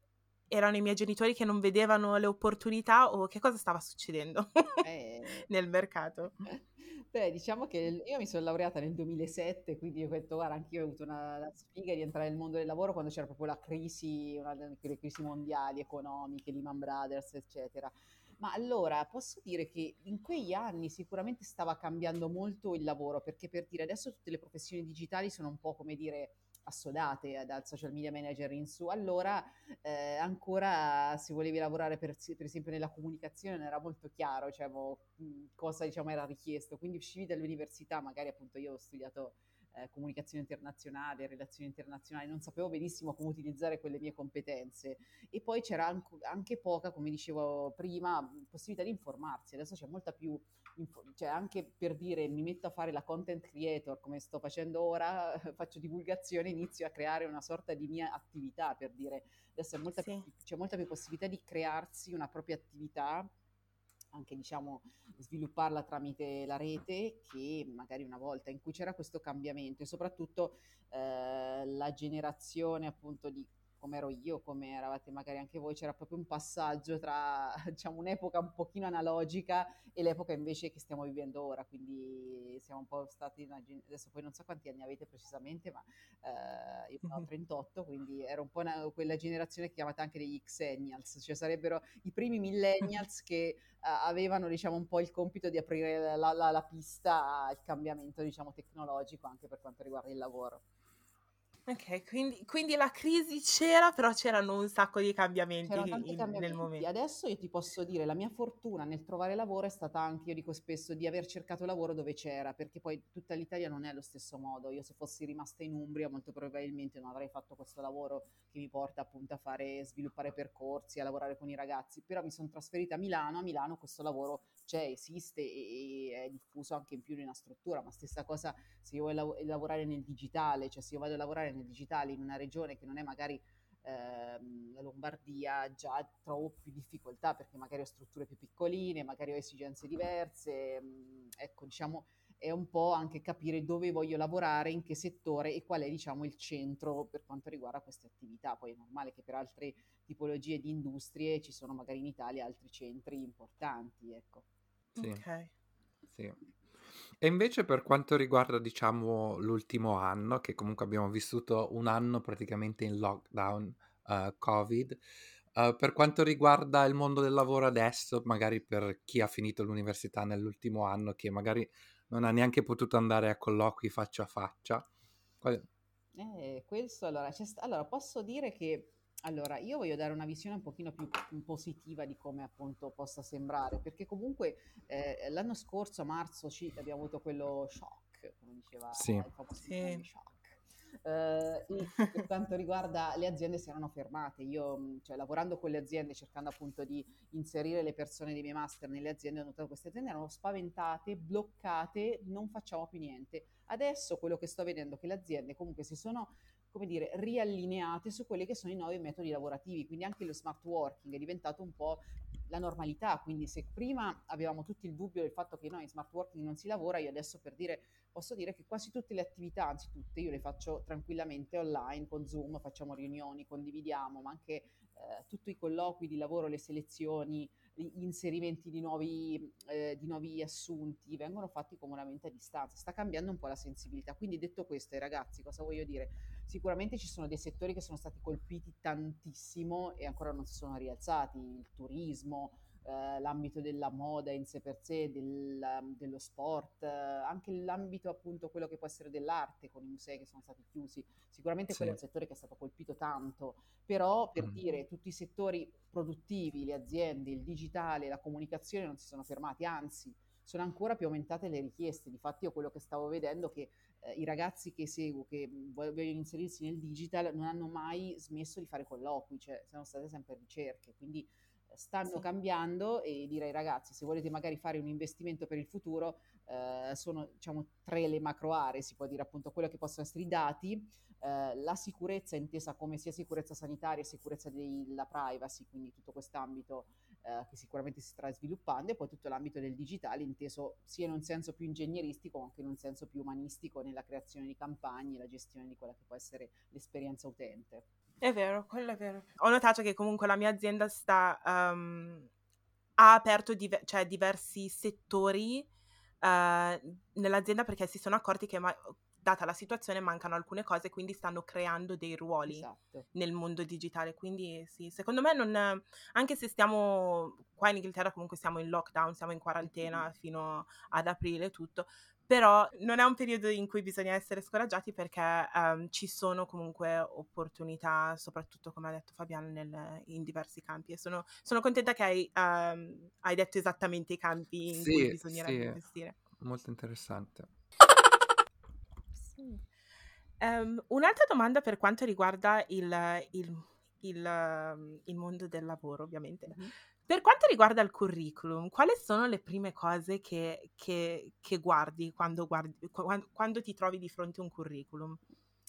erano i miei genitori che non vedevano le opportunità o che cosa stava succedendo eh. nel mercato? Beh, diciamo che io mi sono laureata nel 2007, quindi ho detto, guarda, anch'io ho avuto una, la sfiga di entrare nel mondo del lavoro quando c'era proprio la crisi, una delle crisi mondiali, economiche, Lehman Brothers, eccetera. Ma allora posso dire che in quegli anni sicuramente stava cambiando molto il lavoro, perché per dire adesso tutte le professioni digitali sono un po' come dire assodate dal social media manager in su. Allora eh, ancora se volevi lavorare per, per, esempio nella comunicazione non era molto chiaro cioè, cosa diciamo, era richiesto. Quindi uscivi dall'università, magari appunto io ho studiato eh, comunicazione internazionale, relazioni internazionali, non sapevo benissimo come utilizzare quelle mie competenze e poi c'era anche, anche poca, come dicevo prima, possibilità di informarsi. Adesso c'è molta più cioè anche per dire mi metto a fare la content creator come sto facendo ora, faccio divulgazione, inizio a creare una sorta di mia attività per dire adesso molta sì. più, c'è molta più possibilità di crearsi una propria attività anche diciamo svilupparla tramite la rete che magari una volta in cui c'era questo cambiamento e soprattutto eh, la generazione appunto di come ero io, come eravate magari anche voi, c'era proprio un passaggio tra diciamo un'epoca un pochino analogica e l'epoca invece che stiamo vivendo ora, quindi siamo un po' stati, adesso poi non so quanti anni avete precisamente, ma eh, io ho 38, quindi ero un po' una, quella generazione che chiamate anche degli Xennials, cioè sarebbero i primi millennials che uh, avevano diciamo un po' il compito di aprire la, la, la pista al cambiamento diciamo tecnologico anche per quanto riguarda il lavoro. Ok, quindi, quindi, la crisi c'era, però c'erano un sacco di cambiamenti, c'erano in, cambiamenti. nel momento. Adesso io ti posso dire, la mia fortuna nel trovare lavoro è stata anche, io dico spesso, di aver cercato lavoro dove c'era, perché poi tutta l'Italia non è allo stesso modo. Io se fossi rimasta in Umbria molto probabilmente non avrei fatto questo lavoro che mi porta appunto a fare, sviluppare percorsi, a lavorare con i ragazzi, però mi sono trasferita a Milano, a Milano questo lavoro c'è, esiste e, e è diffuso anche in più in una struttura, ma stessa cosa se io voglio lavorare nel digitale, cioè se io vado a lavorare nel digitale in una regione che non è magari ehm, la Lombardia, già trovo più difficoltà perché magari ho strutture più piccoline, magari ho esigenze diverse, mh, ecco diciamo è un po' anche capire dove voglio lavorare, in che settore e qual è diciamo il centro per quanto riguarda queste attività. Poi è normale che per altre tipologie di industrie ci sono magari in Italia altri centri importanti, ecco. Sì. Ok. Sì. E invece per quanto riguarda, diciamo, l'ultimo anno, che comunque abbiamo vissuto un anno praticamente in lockdown uh, Covid, uh, per quanto riguarda il mondo del lavoro adesso, magari per chi ha finito l'università nell'ultimo anno, che magari non ha neanche potuto andare a colloqui faccia a faccia. Qual- Eh, questo allora, sta- allora, posso dire che allora, io voglio dare una visione un pochino più positiva di come appunto possa sembrare, perché comunque eh, l'anno scorso, a marzo, ci, abbiamo avuto quello shock, come diceva Sì. il famoso Sì. shock. Eh, e per quanto riguarda le aziende si erano fermate, io mh, cioè, lavorando con le aziende, cercando appunto di inserire le persone dei miei master nelle aziende, ho notato che queste aziende erano spaventate, bloccate, non facciamo più niente. Adesso quello che sto vedendo è che le aziende comunque si sono come dire, riallineate su quelli che sono i nuovi metodi lavorativi, quindi anche lo smart working è diventato un po' la normalità, quindi se prima avevamo tutti il dubbio del fatto che noi in smart working non si lavora, io adesso per dire posso dire che quasi tutte le attività, anzi tutte, io le faccio tranquillamente online con Zoom, facciamo riunioni, condividiamo, ma anche eh, tutti i colloqui di lavoro, le selezioni, gli inserimenti di nuovi, eh, di nuovi assunti vengono fatti comodamente a distanza. Sta cambiando un po' la sensibilità. Quindi detto questo, ragazzi, cosa voglio dire? Sicuramente ci sono dei settori che sono stati colpiti tantissimo e ancora non si sono rialzati, il turismo, eh, l'ambito della moda in sé per sé, del, dello sport, eh, anche l'ambito appunto quello che può essere dell'arte con i musei che sono stati chiusi. Sicuramente Sì. quello è un settore che è stato colpito tanto, però per Mm. dire tutti i settori produttivi, le aziende, il digitale, la comunicazione non si sono fermati, anzi sono ancora più aumentate le richieste. Difatti io quello che stavo vedendo è che eh, i ragazzi che seguo, che mh, vogliono inserirsi nel digital, non hanno mai smesso di fare colloqui, cioè sono state sempre ricerche, quindi eh, stanno Sì. cambiando e direi ragazzi se volete magari fare un investimento per il futuro eh, sono diciamo tre le macro aree si può dire appunto quello che possono essere i dati eh, la sicurezza intesa come sia sicurezza sanitaria sicurezza della privacy quindi tutto quest'ambito eh, che sicuramente si sta sviluppando e poi tutto l'ambito del digitale inteso sia in un senso più ingegneristico ma anche in un senso più umanistico nella creazione di campagne la gestione di quella che può essere l'esperienza utente È vero, quello è vero. Ho notato che comunque la mia azienda sta, ehm, ha aperto dive- cioè, diversi settori eh, nell'azienda perché si sono accorti che, ma- data la situazione, mancano alcune cose, quindi stanno creando dei ruoli esatto nel mondo digitale. Quindi sì, secondo me non, anche se stiamo qua in Inghilterra comunque siamo in lockdown, siamo in quarantena fino ad aprile tutto, però non è un periodo in cui bisogna essere scoraggiati perché ehm, ci sono comunque opportunità, soprattutto come ha detto Fabiano, nel- in diversi campi e sono, sono contenta che hai, ehm, hai detto esattamente i campi in cui Sì, bisognerebbe sì, investire. molto interessante. Sì. Ehm, un'altra domanda per quanto riguarda il, il- il, ehm, il mondo del lavoro, ovviamente. Mhm. Per quanto riguarda il curriculum, quali sono le prime cose che, che- che guardi quando, guardi quando, quando ti trovi di fronte a un curriculum?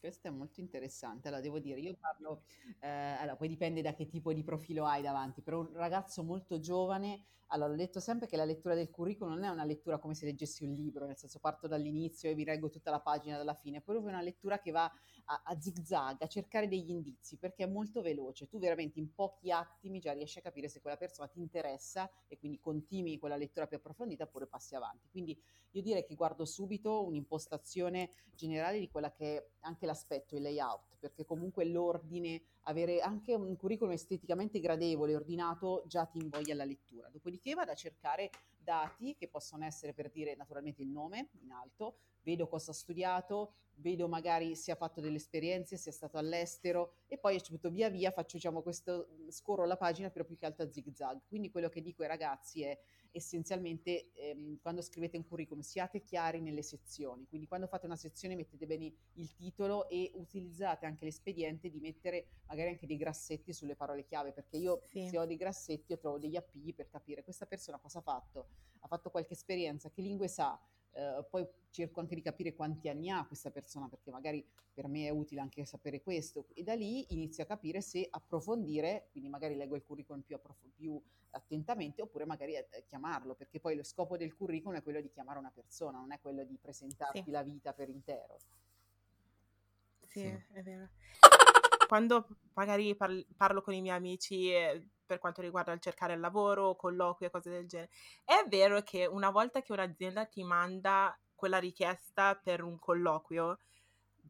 Questo è molto interessante. Allora, devo dire, io parlo, eh, allora, poi dipende da che tipo di profilo hai davanti. Per un ragazzo molto giovane, allora, ho detto sempre che la lettura del curriculum non è una lettura come se leggessi un libro, nel senso parto dall'inizio e vi leggo tutta la pagina dalla fine, è proprio una lettura che va a, a zigzag, a cercare degli indizi, perché è molto veloce. Tu veramente in pochi attimi già riesci a capire se quella persona ti interessa e quindi continui quella lettura più approfondita oppure passi avanti. Quindi io direi che guardo subito un'impostazione generale di quella che è anche l'aspetto, il layout, perché comunque l'ordine, avere anche un curriculum esteticamente gradevole, ordinato, già ti invoglia alla lettura. Dopodiché vado a cercare dati che possono essere per dire naturalmente il nome in alto, vedo cosa ha studiato, vedo magari se ha fatto delle esperienze, se è stato all'estero e poi appunto via via faccio diciamo questo, scorro la pagina però più che altro a zigzag. Quindi quello che dico ai ragazzi è essenzialmente ehm, quando scrivete un curriculum siate chiari nelle sezioni, quindi quando fate una sezione mettete bene il titolo e utilizzate anche l'espediente di mettere magari anche dei grassetti sulle parole chiave, perché io Sì. se ho dei grassetti io trovo degli appigli per capire questa persona cosa ha fatto, ha fatto qualche esperienza, che lingue sa, Uh, poi cerco anche di capire quanti anni ha questa persona, perché magari per me è utile anche sapere questo, e da lì inizio a capire se approfondire, quindi magari leggo il curriculum più, approf- più attentamente, oppure magari eh, chiamarlo, perché poi lo scopo del curriculum è quello di chiamare una persona, non è quello di presentarti sì. la vita per intero. Sì, sì, è vero. Quando magari parlo, parlo con i miei amici eh, per quanto riguarda il cercare il lavoro, colloqui e cose del genere, è vero che una volta che un'azienda ti manda quella richiesta per un colloquio,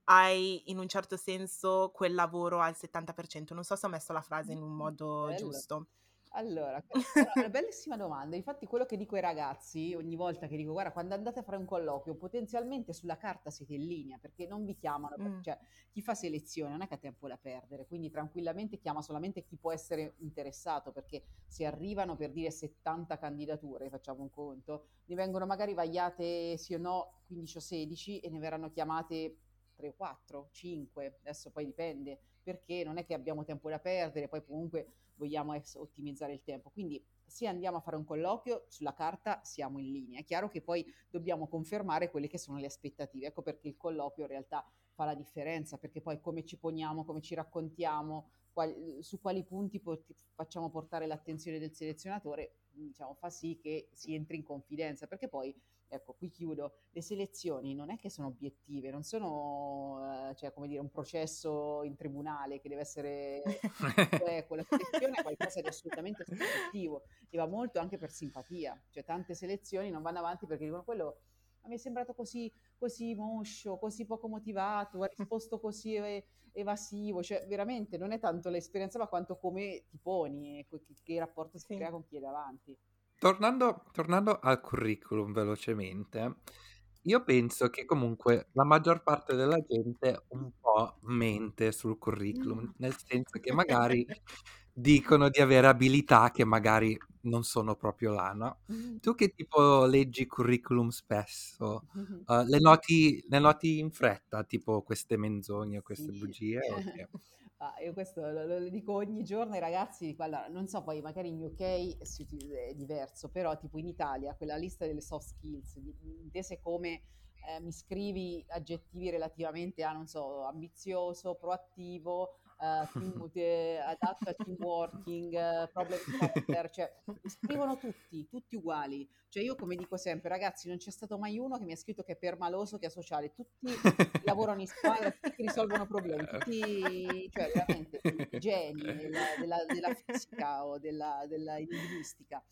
hai in un certo senso quel lavoro al 70%. Non so se ho messo la frase in un modo Bello. giusto. Allora, questa è una bellissima domanda. Infatti, quello che dico ai ragazzi ogni volta che dico, guarda, quando andate a fare un colloquio, potenzialmente sulla carta siete in linea perché non vi chiamano, mm. cioè chi fa selezione non è che ha tempo da perdere, quindi tranquillamente chiama solamente chi può essere interessato perché se arrivano per dire 70 candidature, facciamo un conto, ne vengono magari vagliate sì o no 15 o 16 e ne verranno chiamate 3 o 4, 5, adesso poi dipende, perché non è che abbiamo tempo da perdere, poi comunque vogliamo es- ottimizzare il tempo. Quindi se andiamo a fare un colloquio, sulla carta siamo in linea. È chiaro che poi dobbiamo confermare quelle che sono le aspettative. Ecco perché il colloquio in realtà fa la differenza, perché poi come ci poniamo, come ci raccontiamo, quali, su quali punti pot- facciamo portare l'attenzione del selezionatore, diciamo, fa sì che si entri in confidenza, perché poi ecco, qui chiudo, le selezioni non è che sono obiettive, non sono, eh, cioè, come dire, un processo in tribunale che deve essere, cioè, quella selezione è qualcosa di assolutamente soggettivo e va molto anche per simpatia, cioè tante selezioni non vanno avanti perché dicono quello mi è sembrato così, così moscio, così poco motivato, ha risposto così evasivo, cioè veramente non è tanto l'esperienza ma quanto come ti poni, che, che rapporto si sì. crea con chi è davanti. Tornando, tornando al curriculum velocemente, io penso che comunque la maggior parte della gente un po' mente sul curriculum, nel senso che magari dicono di avere abilità che magari non sono proprio là, no? Tu che tipo leggi curriculum spesso? Uh, le, noti, le noti in fretta, tipo queste menzogne o queste bugie? Okay. Ah, io questo lo, lo, dico ogni giorno ai ragazzi, allora, non so poi magari in UK è diverso, però tipo in Italia quella lista delle soft skills, intese come eh, mi scrivi aggettivi relativamente a, non so, ambizioso, proattivo, uh, team, de, adatto al team working, uh, problem solver, cioè scrivono tutti, tutti uguali. Cioè io come dico sempre, ragazzi, non c'è stato mai uno che mi ha scritto che è permaloso, che è sociale, tutti lavorano in squadra, tutti risolvono problemi, tutti, cioè veramente, tutti geni della, della, della fisica o della, della linguistica.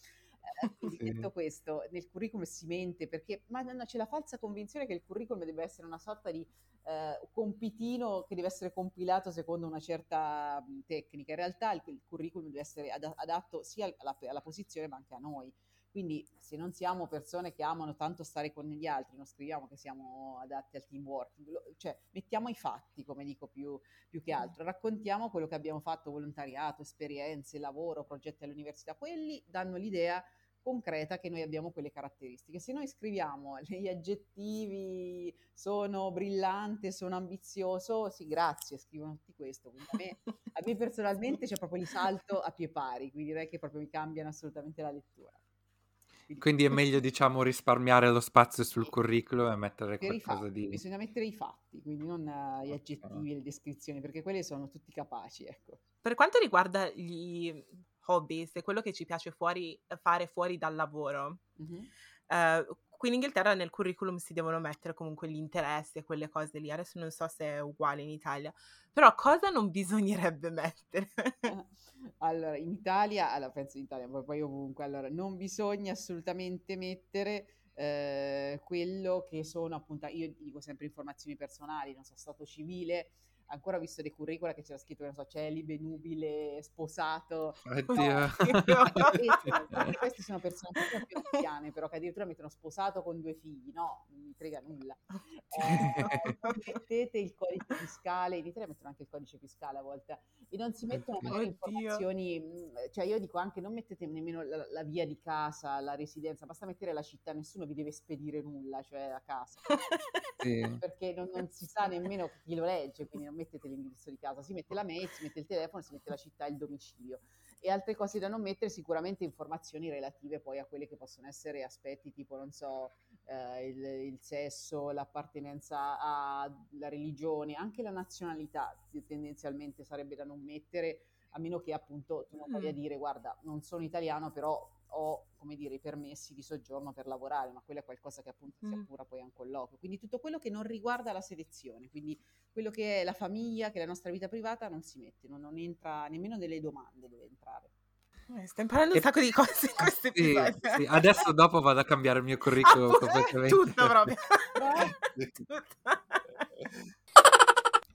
Eh, quindi sì. detto questo, nel curriculum si mente perché ma no, c'è la falsa convinzione che il curriculum deve essere una sorta di eh, compitino che deve essere compilato secondo una certa tecnica. In realtà il, il curriculum deve essere ad, adatto sia alla, alla posizione ma anche a noi. Quindi se non siamo persone che amano tanto stare con gli altri, non scriviamo che siamo adatti al teamwork, cioè mettiamo i fatti, come dico più, più che altro, raccontiamo quello che abbiamo fatto, volontariato, esperienze, lavoro, progetti all'università, quelli danno l'idea concreta che noi abbiamo quelle caratteristiche. Se noi scriviamo gli aggettivi sono brillante, sono ambizioso, sì, grazie, scrivono tutti questo. Quindi a me, a me personalmente c'è proprio il salto a pie pari, quindi direi che proprio mi cambiano assolutamente la lettura. Quindi è meglio, diciamo, risparmiare lo spazio sul curriculum e mettere per qualcosa fatti, di... Bisogna mettere i fatti, quindi non uh, gli aggettivi e le descrizioni, perché quelli sono tutti capaci, ecco. Per quanto riguarda gli hobbies, è quello che ci piace fuori, fare fuori dal lavoro, mm-hmm. uh, qui in Inghilterra nel curriculum si devono mettere comunque gli interessi e quelle cose lì. Adesso non so se è uguale in Italia, però cosa non bisognerebbe mettere? allora, in Italia, allora penso in Italia, poi, poi ovunque, allora non bisogna assolutamente mettere eh, quello che sono appunto, io dico sempre informazioni personali, non so, stato civile, ancora ho visto dei curricula che c'era scritto, non so, celibe, nubile, sposato. Oddio. No, questi sono persone più anziane, però che addirittura mettono sposato con due figli, no, non mi frega nulla. Eh, mettete il codice fiscale, in Italia mettono anche il codice fiscale a volte, e non si mettono magari informazioni, mm, cioè io dico anche non mettete nemmeno la, la, via di casa, la residenza, basta mettere la città, nessuno vi deve spedire nulla, cioè a casa. Sì. Perché non, non si sa nemmeno chi lo legge, quindi non mettete l'indirizzo di casa, si mette la mail, si mette il telefono, si mette la città e il domicilio. E altre cose da non mettere, sicuramente informazioni relative poi a quelle che possono essere aspetti tipo, non so, eh, il, il, sesso, l'appartenenza alla religione, anche la nazionalità tendenzialmente sarebbe da non mettere, a meno che appunto tu non voglia dire guarda, non sono italiano, però ho come dire, i permessi di soggiorno per lavorare, ma quello è qualcosa che appunto si appura poi a un colloquio. Quindi tutto quello che non riguarda la selezione, quindi quello che è la famiglia, che è la nostra vita privata, non si mette, non, non entra nemmeno nelle domande, deve entrare. Eh, sto imparando un sacco di cose in questo episodio. Sì, sì. Adesso dopo vado a cambiare il mio curriculum ah, completamente. Tutto proprio. tutto.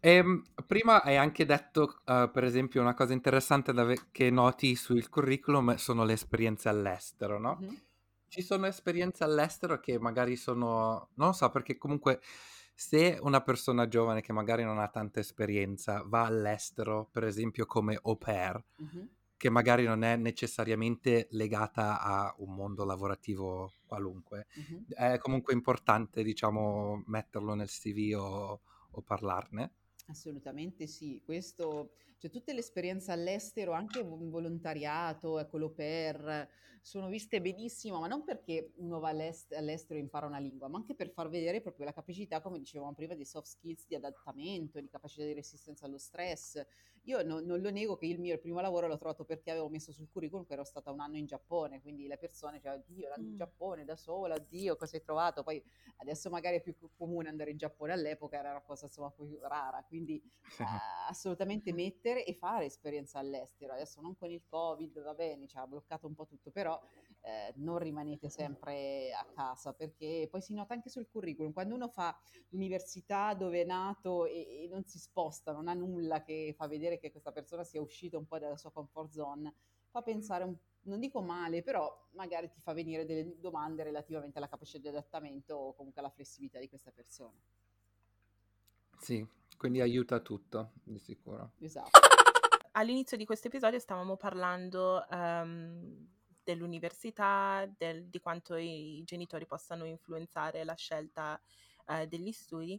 E, ehm, prima hai anche detto, uh, per esempio, una cosa interessante ve- che noti sul curriculum sono le esperienze all'estero, no? Mm-hmm. Ci sono esperienze all'estero che magari sono, non so, perché comunque se una persona giovane che magari non ha tanta esperienza va all'estero, per esempio come au pair, mm-hmm. che magari non è necessariamente legata a un mondo lavorativo qualunque, mm-hmm. è comunque importante, diciamo, metterlo nel CV o, o parlarne. Assolutamente sì, questo, cioè tutte le esperienze all'estero, anche in volontariato, ecco l'au pair, sono viste benissimo, ma non perché uno va all'est- all'estero e impara una lingua, ma anche per far vedere proprio la capacità, come dicevamo prima, di soft skills, di adattamento, di capacità di resistenza allo stress. Io no, non lo nego che il mio primo lavoro l'ho trovato perché avevo messo sul curriculum che ero stata un anno in Giappone, quindi le persone, cioè, Dio, ero in. Giappone da sola, Dio, cosa hai trovato? Poi adesso magari è più comune andare in Giappone all'epoca, era una cosa insomma più rara, quindi uh, assolutamente mettere e fare esperienza all'estero. Adesso non con il Covid, va bene, ci ha bloccato un po' tutto, però eh, non rimanete sempre a casa perché poi si nota anche sul curriculum quando uno fa l'università dove è nato e, e, non si sposta, non ha nulla che fa vedere che questa persona sia uscita un po' dalla sua comfort zone, fa pensare un non dico male, però magari ti fa venire delle domande relativamente alla capacità di adattamento o comunque alla flessibilità di questa persona. Sì, quindi aiuta tutto, di sicuro. Esatto. All'inizio di questo episodio stavamo parlando um, dell'università, del, di quanto i genitori possano influenzare la scelta eh, degli studi.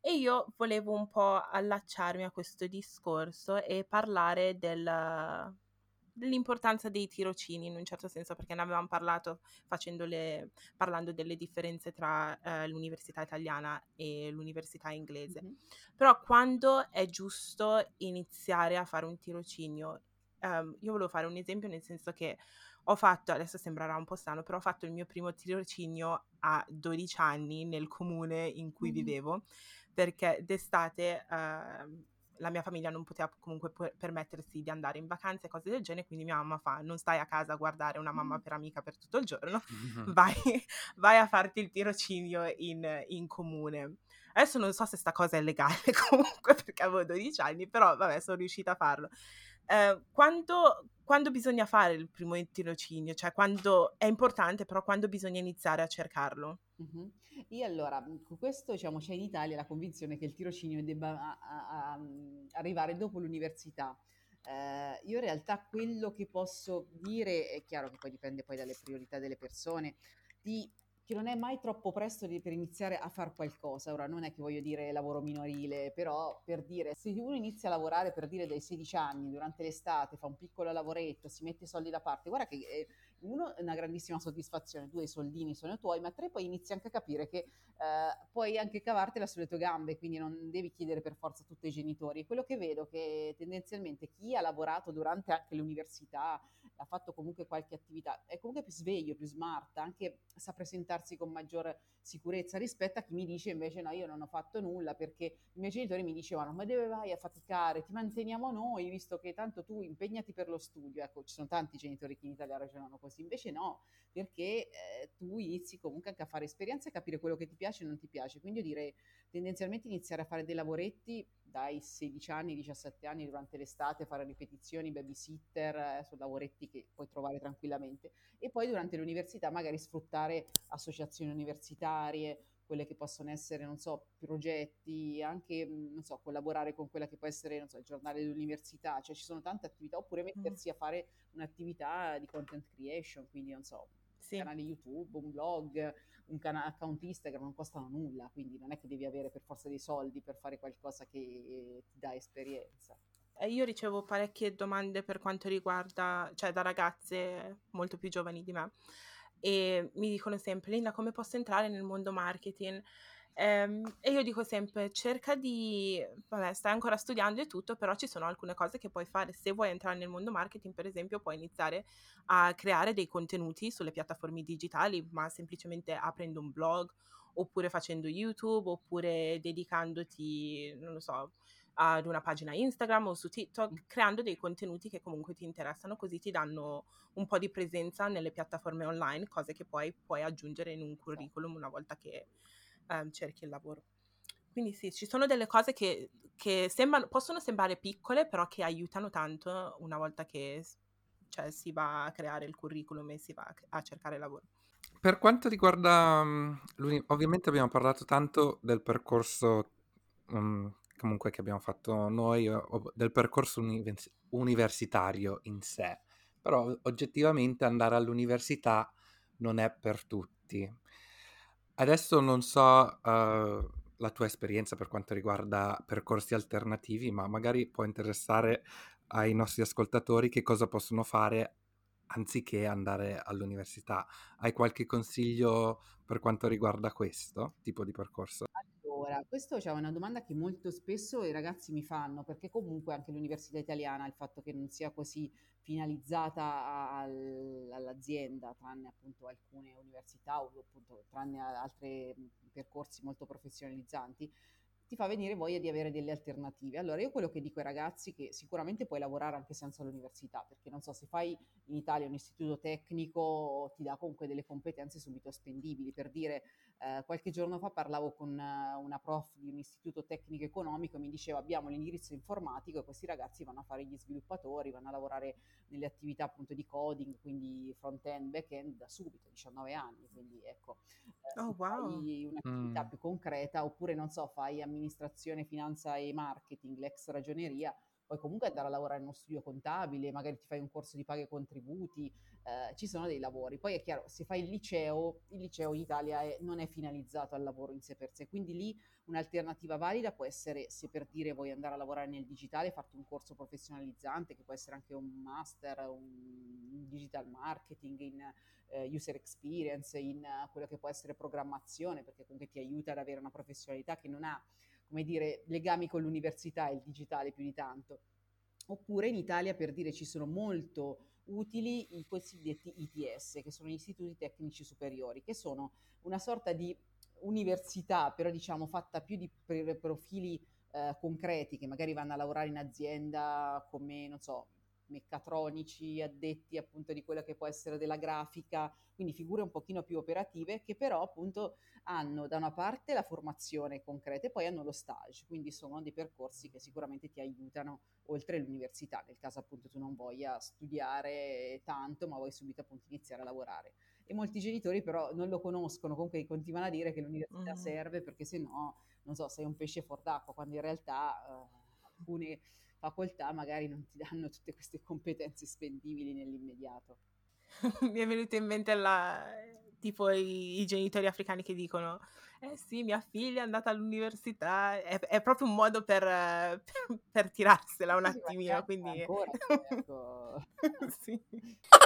E io volevo un po' allacciarmi a questo discorso e parlare del, dell'importanza dei tirocini in un certo senso, perché ne avevamo parlato le, parlando delle differenze tra eh, l'università italiana e l'università inglese. Mm-hmm. Però quando è giusto iniziare a fare un tirocinio? Um, io volevo fare un esempio nel senso che ho fatto, adesso sembrerà un po' strano, però ho fatto il mio primo tirocinio a 12 anni nel comune in cui mm. vivevo, perché d'estate uh, la mia famiglia non poteva comunque permettersi di andare in vacanze e cose del genere, quindi mia mamma fa, non stai a casa a guardare una mamma per amica per tutto il giorno, vai, vai, a farti il tirocinio in, in comune. Adesso non so se sta cosa è legale comunque perché avevo 12 anni, però vabbè sono riuscita a farlo. Eh, quando, quando, bisogna fare il primo tirocinio? Cioè quando è importante, però quando bisogna iniziare a cercarlo? Uh-huh. Io allora, mhmm, con questo diciamo, c'è in Italia la convinzione che il tirocinio debba a, a, mhmm, arrivare dopo l'università. Eh, io in realtà quello che posso dire, è chiaro che poi dipende poi dalle priorità delle persone, di che non è mai troppo presto di, per iniziare a fare qualcosa. Ora, non è che voglio dire lavoro minorile, però per dire, se uno inizia a lavorare per dire dai 16 anni durante l'estate, fa un piccolo lavoretto, si mette i soldi da parte, guarda che eh, uno è una grandissima soddisfazione, due i soldini sono tuoi, ma tre poi inizi anche a capire che eh, puoi anche cavartela sulle tue gambe, quindi non devi chiedere per forza tutto ai genitori. E quello che vedo che tendenzialmente chi ha lavorato durante anche l'università, ha fatto comunque qualche attività, è comunque più sveglio, più smart, anche sa presentarsi con maggior sicurezza rispetto a chi mi dice invece no, io non ho fatto nulla perché i miei genitori mi dicevano ma dove vai a faticare, ti manteniamo noi visto che tanto tu impegnati per lo studio, ecco ci sono tanti genitori che in Italia ragionano così, invece no, perché eh, tu inizi comunque anche a fare esperienza e capire quello che ti piace e non ti piace, quindi io direi tendenzialmente iniziare a fare dei lavoretti dai 16 anni, 17 anni durante l'estate, fare ripetizioni, babysitter, eh, sono lavoretti che puoi trovare tranquillamente. E poi durante l'università magari sfruttare associazioni universitarie, quelle che possono essere, non so, progetti, anche, non so, collaborare con quella che può essere, non so, il giornale dell'università, cioè ci sono tante attività, oppure mettersi a fare un'attività di content creation, quindi non so, Sì. canale YouTube, un blog, un cana- account Instagram non costano nulla, quindi non è che devi avere per forza dei soldi per fare qualcosa che ti dà esperienza. E io ricevo parecchie domande per quanto riguarda, cioè da ragazze molto più giovani di me, e mi dicono sempre, Linda, come posso entrare nel mondo marketing? Ehm, e io dico sempre, cerca di, vabbè, stai ancora studiando e tutto, però ci sono alcune cose che puoi fare. Se vuoi entrare nel mondo marketing, per esempio, puoi iniziare a creare dei contenuti sulle piattaforme digitali, ma semplicemente aprendo un blog, oppure facendo YouTube, oppure dedicandoti, non lo so, ad una pagina Instagram o su TikTok, creando dei contenuti che comunque ti interessano, così ti danno un po' di presenza nelle piattaforme online, cose che poi puoi aggiungere in un curriculum una volta che um, cerchi il lavoro. Quindi sì, ci sono delle cose che, che sembrano, possono sembrare piccole, però che aiutano tanto una volta che cioè, si va a creare il curriculum e si va a cercare lavoro. Per quanto riguarda, um, ovviamente abbiamo parlato tanto del percorso um, comunque che abbiamo fatto noi, del percorso univers- universitario in sé, però oggettivamente andare all'università non è per tutti. Adesso non so uh, la tua esperienza per quanto riguarda percorsi alternativi, ma magari può interessare ai nostri ascoltatori che cosa possono fare anziché andare all'università. Hai qualche consiglio per quanto riguarda questo tipo di percorso? Allora, questo è una domanda che molto spesso i ragazzi mi fanno, perché comunque anche l'università italiana, il fatto che non sia così finalizzata al, all'azienda, tranne appunto alcune università o appunto tranne altri percorsi molto professionalizzanti, ti fa venire voglia di avere delle alternative. Allora, io quello che dico ai ragazzi è che sicuramente puoi lavorare anche senza l'università, perché non so, se fai in Italia un istituto tecnico ti dà comunque delle competenze subito spendibili. Per dire, eh, qualche giorno fa parlavo con una prof di un istituto tecnico economico e mi diceva abbiamo l'indirizzo informatico e questi ragazzi vanno a fare gli sviluppatori, vanno a lavorare nelle attività appunto di coding, quindi front-end, back-end da subito, 19 anni, quindi ecco, eh, oh, wow. fai un'attività mm. più concreta oppure non so, fai amministrazione, finanza e marketing, l'ex ragioneria, puoi comunque andare a lavorare in uno studio contabile, magari ti fai un corso di paghe e contributi, eh, ci sono dei lavori. Poi è chiaro, se fai il liceo, il liceo in Italia è, non è finalizzato al lavoro in sé per sé, quindi lì un'alternativa valida può essere, se per dire vuoi andare a lavorare nel digitale, farti un corso professionalizzante, che può essere anche un master, un digital marketing, in eh, user experience, in uh, quello che può essere programmazione, perché comunque ti aiuta ad avere una professionalità che non ha come dire, legami con l'università e il digitale più di tanto. Oppure in Italia, per dire, ci sono molto utili i cosiddetti ITS, che sono gli istituti tecnici superiori, che sono una sorta di università, però diciamo fatta più di profili eh, concreti, che magari vanno a lavorare in azienda come, non so, meccatronici, addetti appunto di quella che può essere della grafica, quindi figure un pochino più operative che però appunto hanno da una parte la formazione concreta e poi hanno lo stage, quindi sono dei percorsi che sicuramente ti aiutano oltre l'università, nel caso appunto tu non voglia studiare tanto ma vuoi subito appunto iniziare a lavorare. E molti genitori però non lo conoscono, comunque continuano a dire che l'università mm. serve perché se no, non so, sei un pesce fuor d'acqua, quando in realtà eh, alcune facoltà magari non ti danno tutte queste competenze spendibili nell'immediato. Mi è venuto in mente la, tipo i, i, genitori africani che dicono eh sì, mia figlia è andata all'università, è, è proprio un modo per, per, per tirarsela un attimino, quindi... Ancora, ecco. sì.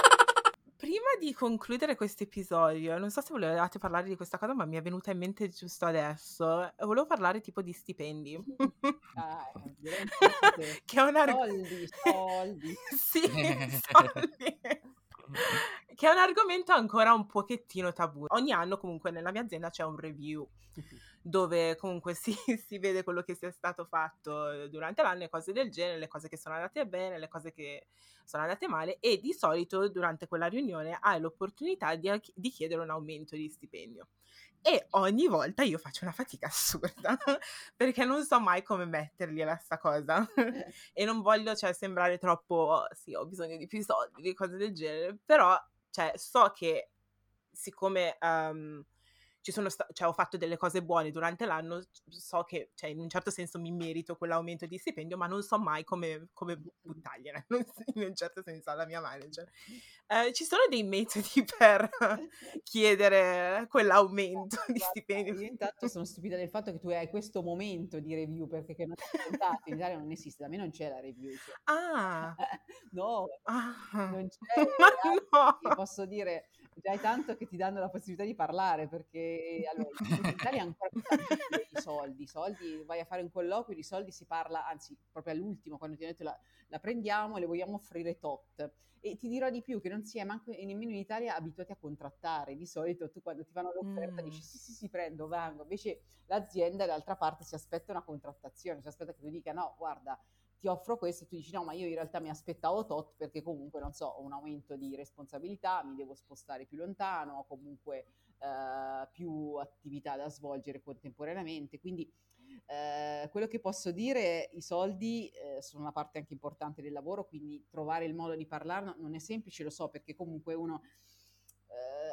Prima di concludere questo episodio, non so se volevate parlare di questa cosa, ma mi è venuta in mente giusto adesso. Volevo parlare tipo di stipendi. Ah, che è un argomento... Soldi, soldi. sì, soldi. che è un argomento ancora un pochettino tabù. Ogni anno comunque nella mia azienda c'è un review dove comunque si, si, vede quello che sia stato fatto durante l'anno e cose del genere, le cose che sono andate bene, le cose che sono andate male e di solito durante quella riunione hai l'opportunità di, di chiedere un aumento di stipendio. E ogni volta io faccio una fatica assurda perché non so mai come mettergliela sta cosa e non voglio cioè, sembrare troppo, oh, sì, ho bisogno di più soldi, cose del genere, però cioè, so che siccome um, ci sono sta- cioè, ho fatto delle cose buone durante l'anno, so che cioè, in un certo senso mi merito quell'aumento di stipendio, ma non so mai come, come buttargliene, in un certo senso alla mia manager. Eh, ci sono dei metodi per chiedere quell'aumento no, di stipendio? Io intanto sono stupida del fatto che tu hai questo momento di review, perché che non in Italia non esiste, da me non c'è la review. Cioè. Ah! no, ah. non c'è. Ma no! Posso dire già è tanto che ti danno la possibilità di parlare perché allora, in Italia ancora più i soldi, i soldi, vai a fare un colloquio, di soldi si parla, anzi proprio all'ultimo quando ti hanno detto la, la prendiamo e le vogliamo offrire tot. E ti dirò di più che non si è manco, nemmeno in Italia abituati a contrattare. Di solito tu quando ti fanno l'offerta mm. dici sì sì sì prendo, vengo. Invece l'azienda dall'altra parte si aspetta una contrattazione, si aspetta che tu dica no guarda ti offro questo tu dici no ma io in realtà mi aspettavo tot perché comunque non so ho un aumento di responsabilità mi devo spostare più lontano ho comunque eh, più attività da svolgere contemporaneamente. Quindi eh, quello che posso dire i soldi eh, sono una parte anche importante del lavoro quindi trovare il modo di parlarne non è semplice lo so perché comunque uno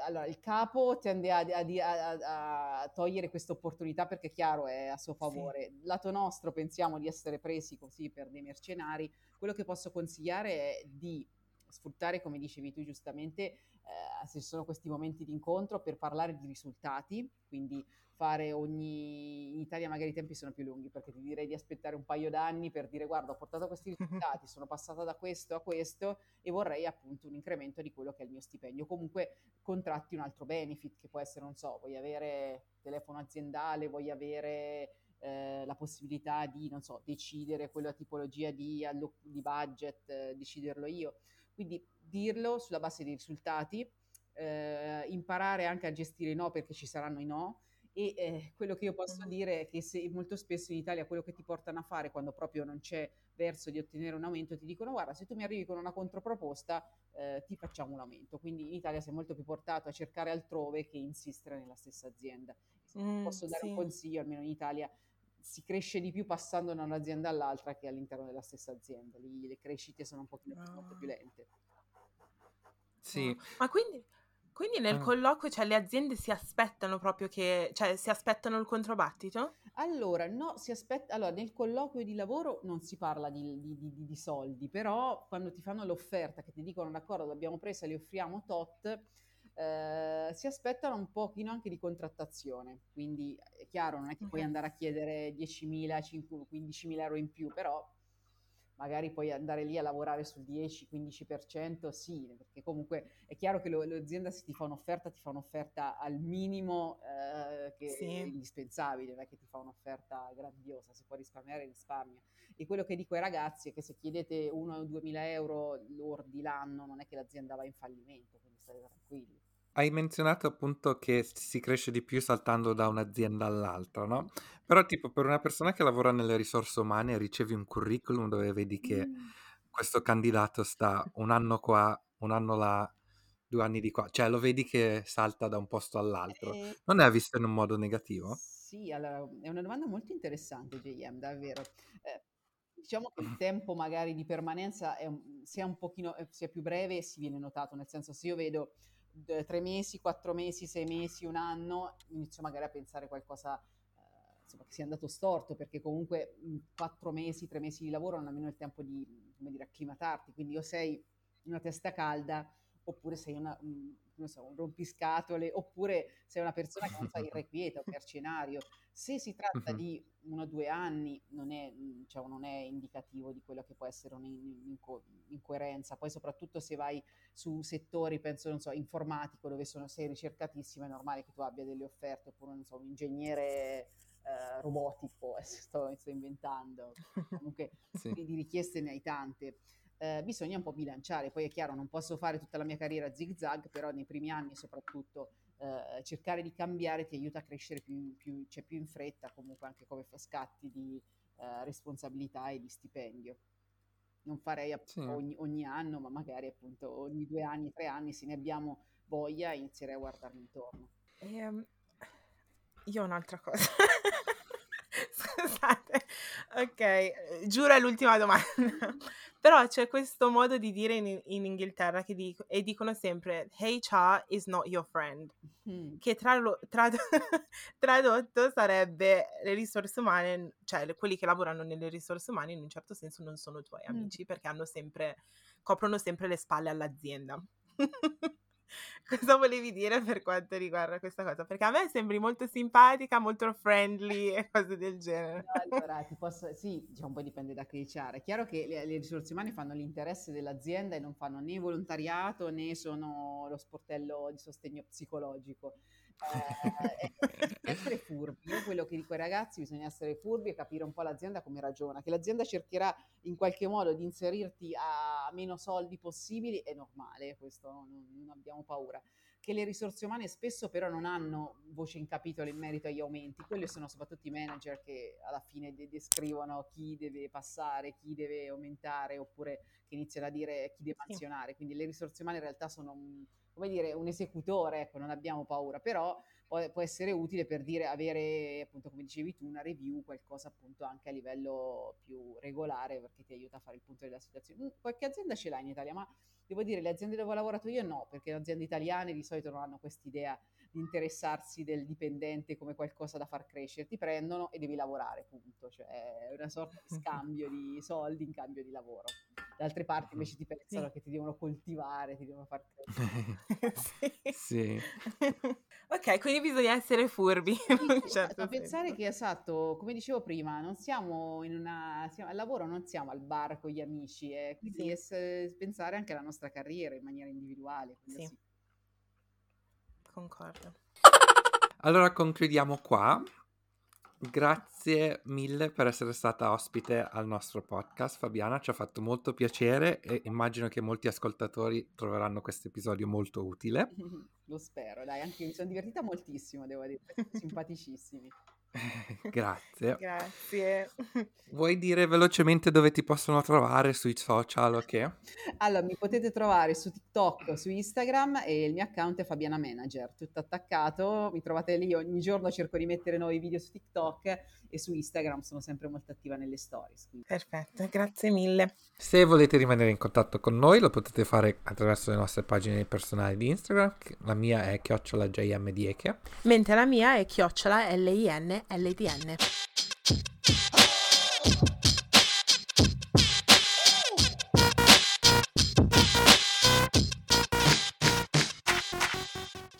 allora, il capo tende a, a, a, togliere questa opportunità perché, chiaro, è a suo favore. Sì. Lato nostro pensiamo di essere presi così per dei mercenari. Quello che posso consigliare è di sfruttare, come dicevi tu giustamente, eh, se ci sono questi momenti di incontro per parlare di risultati, quindi fare ogni... In Italia magari i tempi sono più lunghi perché ti direi di aspettare un paio d'anni per dire guarda ho portato questi risultati, sono passata da questo a questo e vorrei appunto un incremento di quello che è il mio stipendio. Comunque contratti un altro benefit che può essere, non so, vuoi avere telefono aziendale, vuoi avere... Eh, la possibilità di, non so, decidere quella tipologia di, allo- di budget, eh, deciderlo io. Quindi dirlo sulla base dei risultati, eh, imparare anche a gestire i no perché ci saranno i no, e eh, quello che io posso dire è che se molto spesso in Italia quello che ti portano a fare quando proprio non c'è verso di ottenere un aumento ti dicono guarda se tu mi arrivi con una controproposta eh, ti facciamo un aumento. Quindi in Italia sei molto più portato a cercare altrove che insistere nella stessa azienda. Mm, posso dare sì. un consiglio almeno in Italia si cresce di più passando da un'azienda all'altra che all'interno della stessa azienda. Lì le crescite sono un pochino oh. molto più lente sì. Ma quindi, quindi nel Ah. colloquio, cioè le aziende si aspettano proprio che, cioè si aspettano il controbattito? Allora, no, si aspetta, allora, nel colloquio di lavoro non si parla di, di- di- di soldi, però quando ti fanno l'offerta, che ti dicono d'accordo, l'abbiamo presa, li offriamo tot, eh, si aspettano un pochino anche di contrattazione. Quindi è chiaro, non è che puoi andare a chiedere 10.000, 5 15.000 euro in più, però magari poi andare lì a lavorare sul 10-15%, sì, perché comunque è chiaro che lo, l'azienda se ti fa un'offerta, ti fa un'offerta al minimo eh, che sì. è indispensabile, non è che ti fa un'offerta grandiosa, se puoi risparmiare risparmia. E quello che dico ai ragazzi è che se chiedete 1 o 2 mila euro lordi l'anno, non è che l'azienda va in fallimento, quindi state tranquilli. Hai menzionato appunto che si cresce di più saltando da un'azienda all'altra, no? Però tipo per una persona che lavora nelle risorse umane ricevi un curriculum dove vedi che mm. questo candidato sta un anno qua, un anno là, due anni di qua, cioè lo vedi che salta da un posto all'altro. Eh, non è visto in un modo negativo? sì, allora è una domanda molto interessante, JM, davvero. Eh, diciamo che il tempo magari di permanenza è un- sia un pochino, eh, sia più breve, si viene notato, nel senso se io vedo tre mesi, quattro mesi, sei mesi, un anno, inizio magari a pensare qualcosa insomma, che sia andato storto, perché comunque quattro mesi, tre mesi di lavoro non nemmeno il tempo di, come dire, acclimatarti, quindi o sei una testa calda oppure sei una, un, so, un, rompiscatole, oppure sei una persona che non fa irrequieto, mercenario. Se si tratta uh-huh. di uno o due anni, non è, cioè, non è, indicativo di quello che può essere un'incoerenza. Poi, soprattutto se vai su settori, penso, non so, informatico, dove sono, sei ricercatissimo, è normale che tu abbia delle offerte, oppure, non so, un ingegnere. Eh, robotico, eh, sto, sto, inventando, comunque sì. di richieste ne hai tante eh, bisogna un po' bilanciare. Poi è chiaro, non posso fare tutta la mia carriera zig zag, però nei primi anni soprattutto eh, cercare di cambiare ti aiuta a crescere più, più, cioè più in fretta, comunque anche come scatti di eh, responsabilità e di stipendio. Non farei sì. ogni, ogni, anno, ma magari appunto ogni due anni, tre anni, se ne abbiamo voglia, inizierei a guardarmi intorno. Um, io ho un'altra cosa. Scusate, ok, giuro è l'ultima domanda. Però c'è questo modo di dire in, in Inghilterra che dico, e dicono sempre HR is not your friend, mm. che trado, trad- tradotto sarebbe le risorse umane, cioè quelli che lavorano nelle risorse umane in un certo senso non sono tuoi mm. amici perché hanno sempre, coprono sempre le spalle all'azienda. Cosa volevi dire per quanto riguarda questa cosa? Perché a me sembri molto simpatica, molto friendly e cose del genere. No, allora, ti posso, sì, diciamo, poi dipende da che HR. È chiaro che le, le, risorse umane fanno l'interesse dell'azienda e non fanno né volontariato né sono lo sportello di sostegno psicologico eh, essere furbi. Io quello che dico ai ragazzi bisogna essere furbi e capire un po' l'azienda come ragiona. Che l'azienda cercherà in qualche modo di inserirti a meno soldi possibili è normale, questo non, non abbiamo paura. Che le risorse umane spesso però non hanno voce in capitolo in merito agli aumenti, quelli sono soprattutto i manager che alla fine de- descrivono chi deve passare, chi deve aumentare oppure che iniziano a dire chi deve mansionare. Quindi le risorse umane in realtà sono un, come dire, un esecutore, ecco, non abbiamo paura, però può, può, essere utile per dire, avere, appunto, come dicevi tu, una review, qualcosa appunto anche a livello più regolare, perché ti aiuta a fare il punto della situazione. Mm, qualche azienda ce l'ha in Italia, ma devo dire, le aziende dove ho lavorato io no, perché le aziende italiane di solito non hanno quest'idea di interessarsi del dipendente come qualcosa da far crescere, ti prendono e devi lavorare, punto, cioè è una sorta di scambio di soldi in cambio di lavoro. Da altre parti invece ti pensano sì. che ti devono coltivare, ti devono far crescere. sì. ok, quindi bisogna essere furbi. Sì, certo a pensare che esatto, come dicevo prima, non siamo in una siamo, al lavoro non siamo al bar con gli amici, eh, quindi sì. es- pensare anche alla nostra carriera in maniera individuale. Sì. Concordo. Allora concludiamo qua. Grazie mille per essere stata ospite al nostro podcast, Fabiana. Ci ha fatto molto piacere e immagino che molti ascoltatori troveranno questo episodio molto utile. Lo spero, dai, anche io mi sono divertita moltissimo, devo dire, simpaticissimi. Grazie. Grazie. Vuoi dire velocemente dove ti possono trovare sui social o okay? Allora, mi potete trovare su TikTok, su Instagram e il mio account è Fabiana Manager, tutto attaccato. Mi trovate lì ogni giorno, cerco di mettere nuovi video su TikTok e su Instagram sono sempre molto attiva nelle stories. Quindi. Perfetto, grazie mille. Se volete rimanere in contatto con noi lo potete fare attraverso le nostre pagine personali di Instagram, la mia è chiocciolajmdieche. Mentre la mia è chiocciola LIN LDN.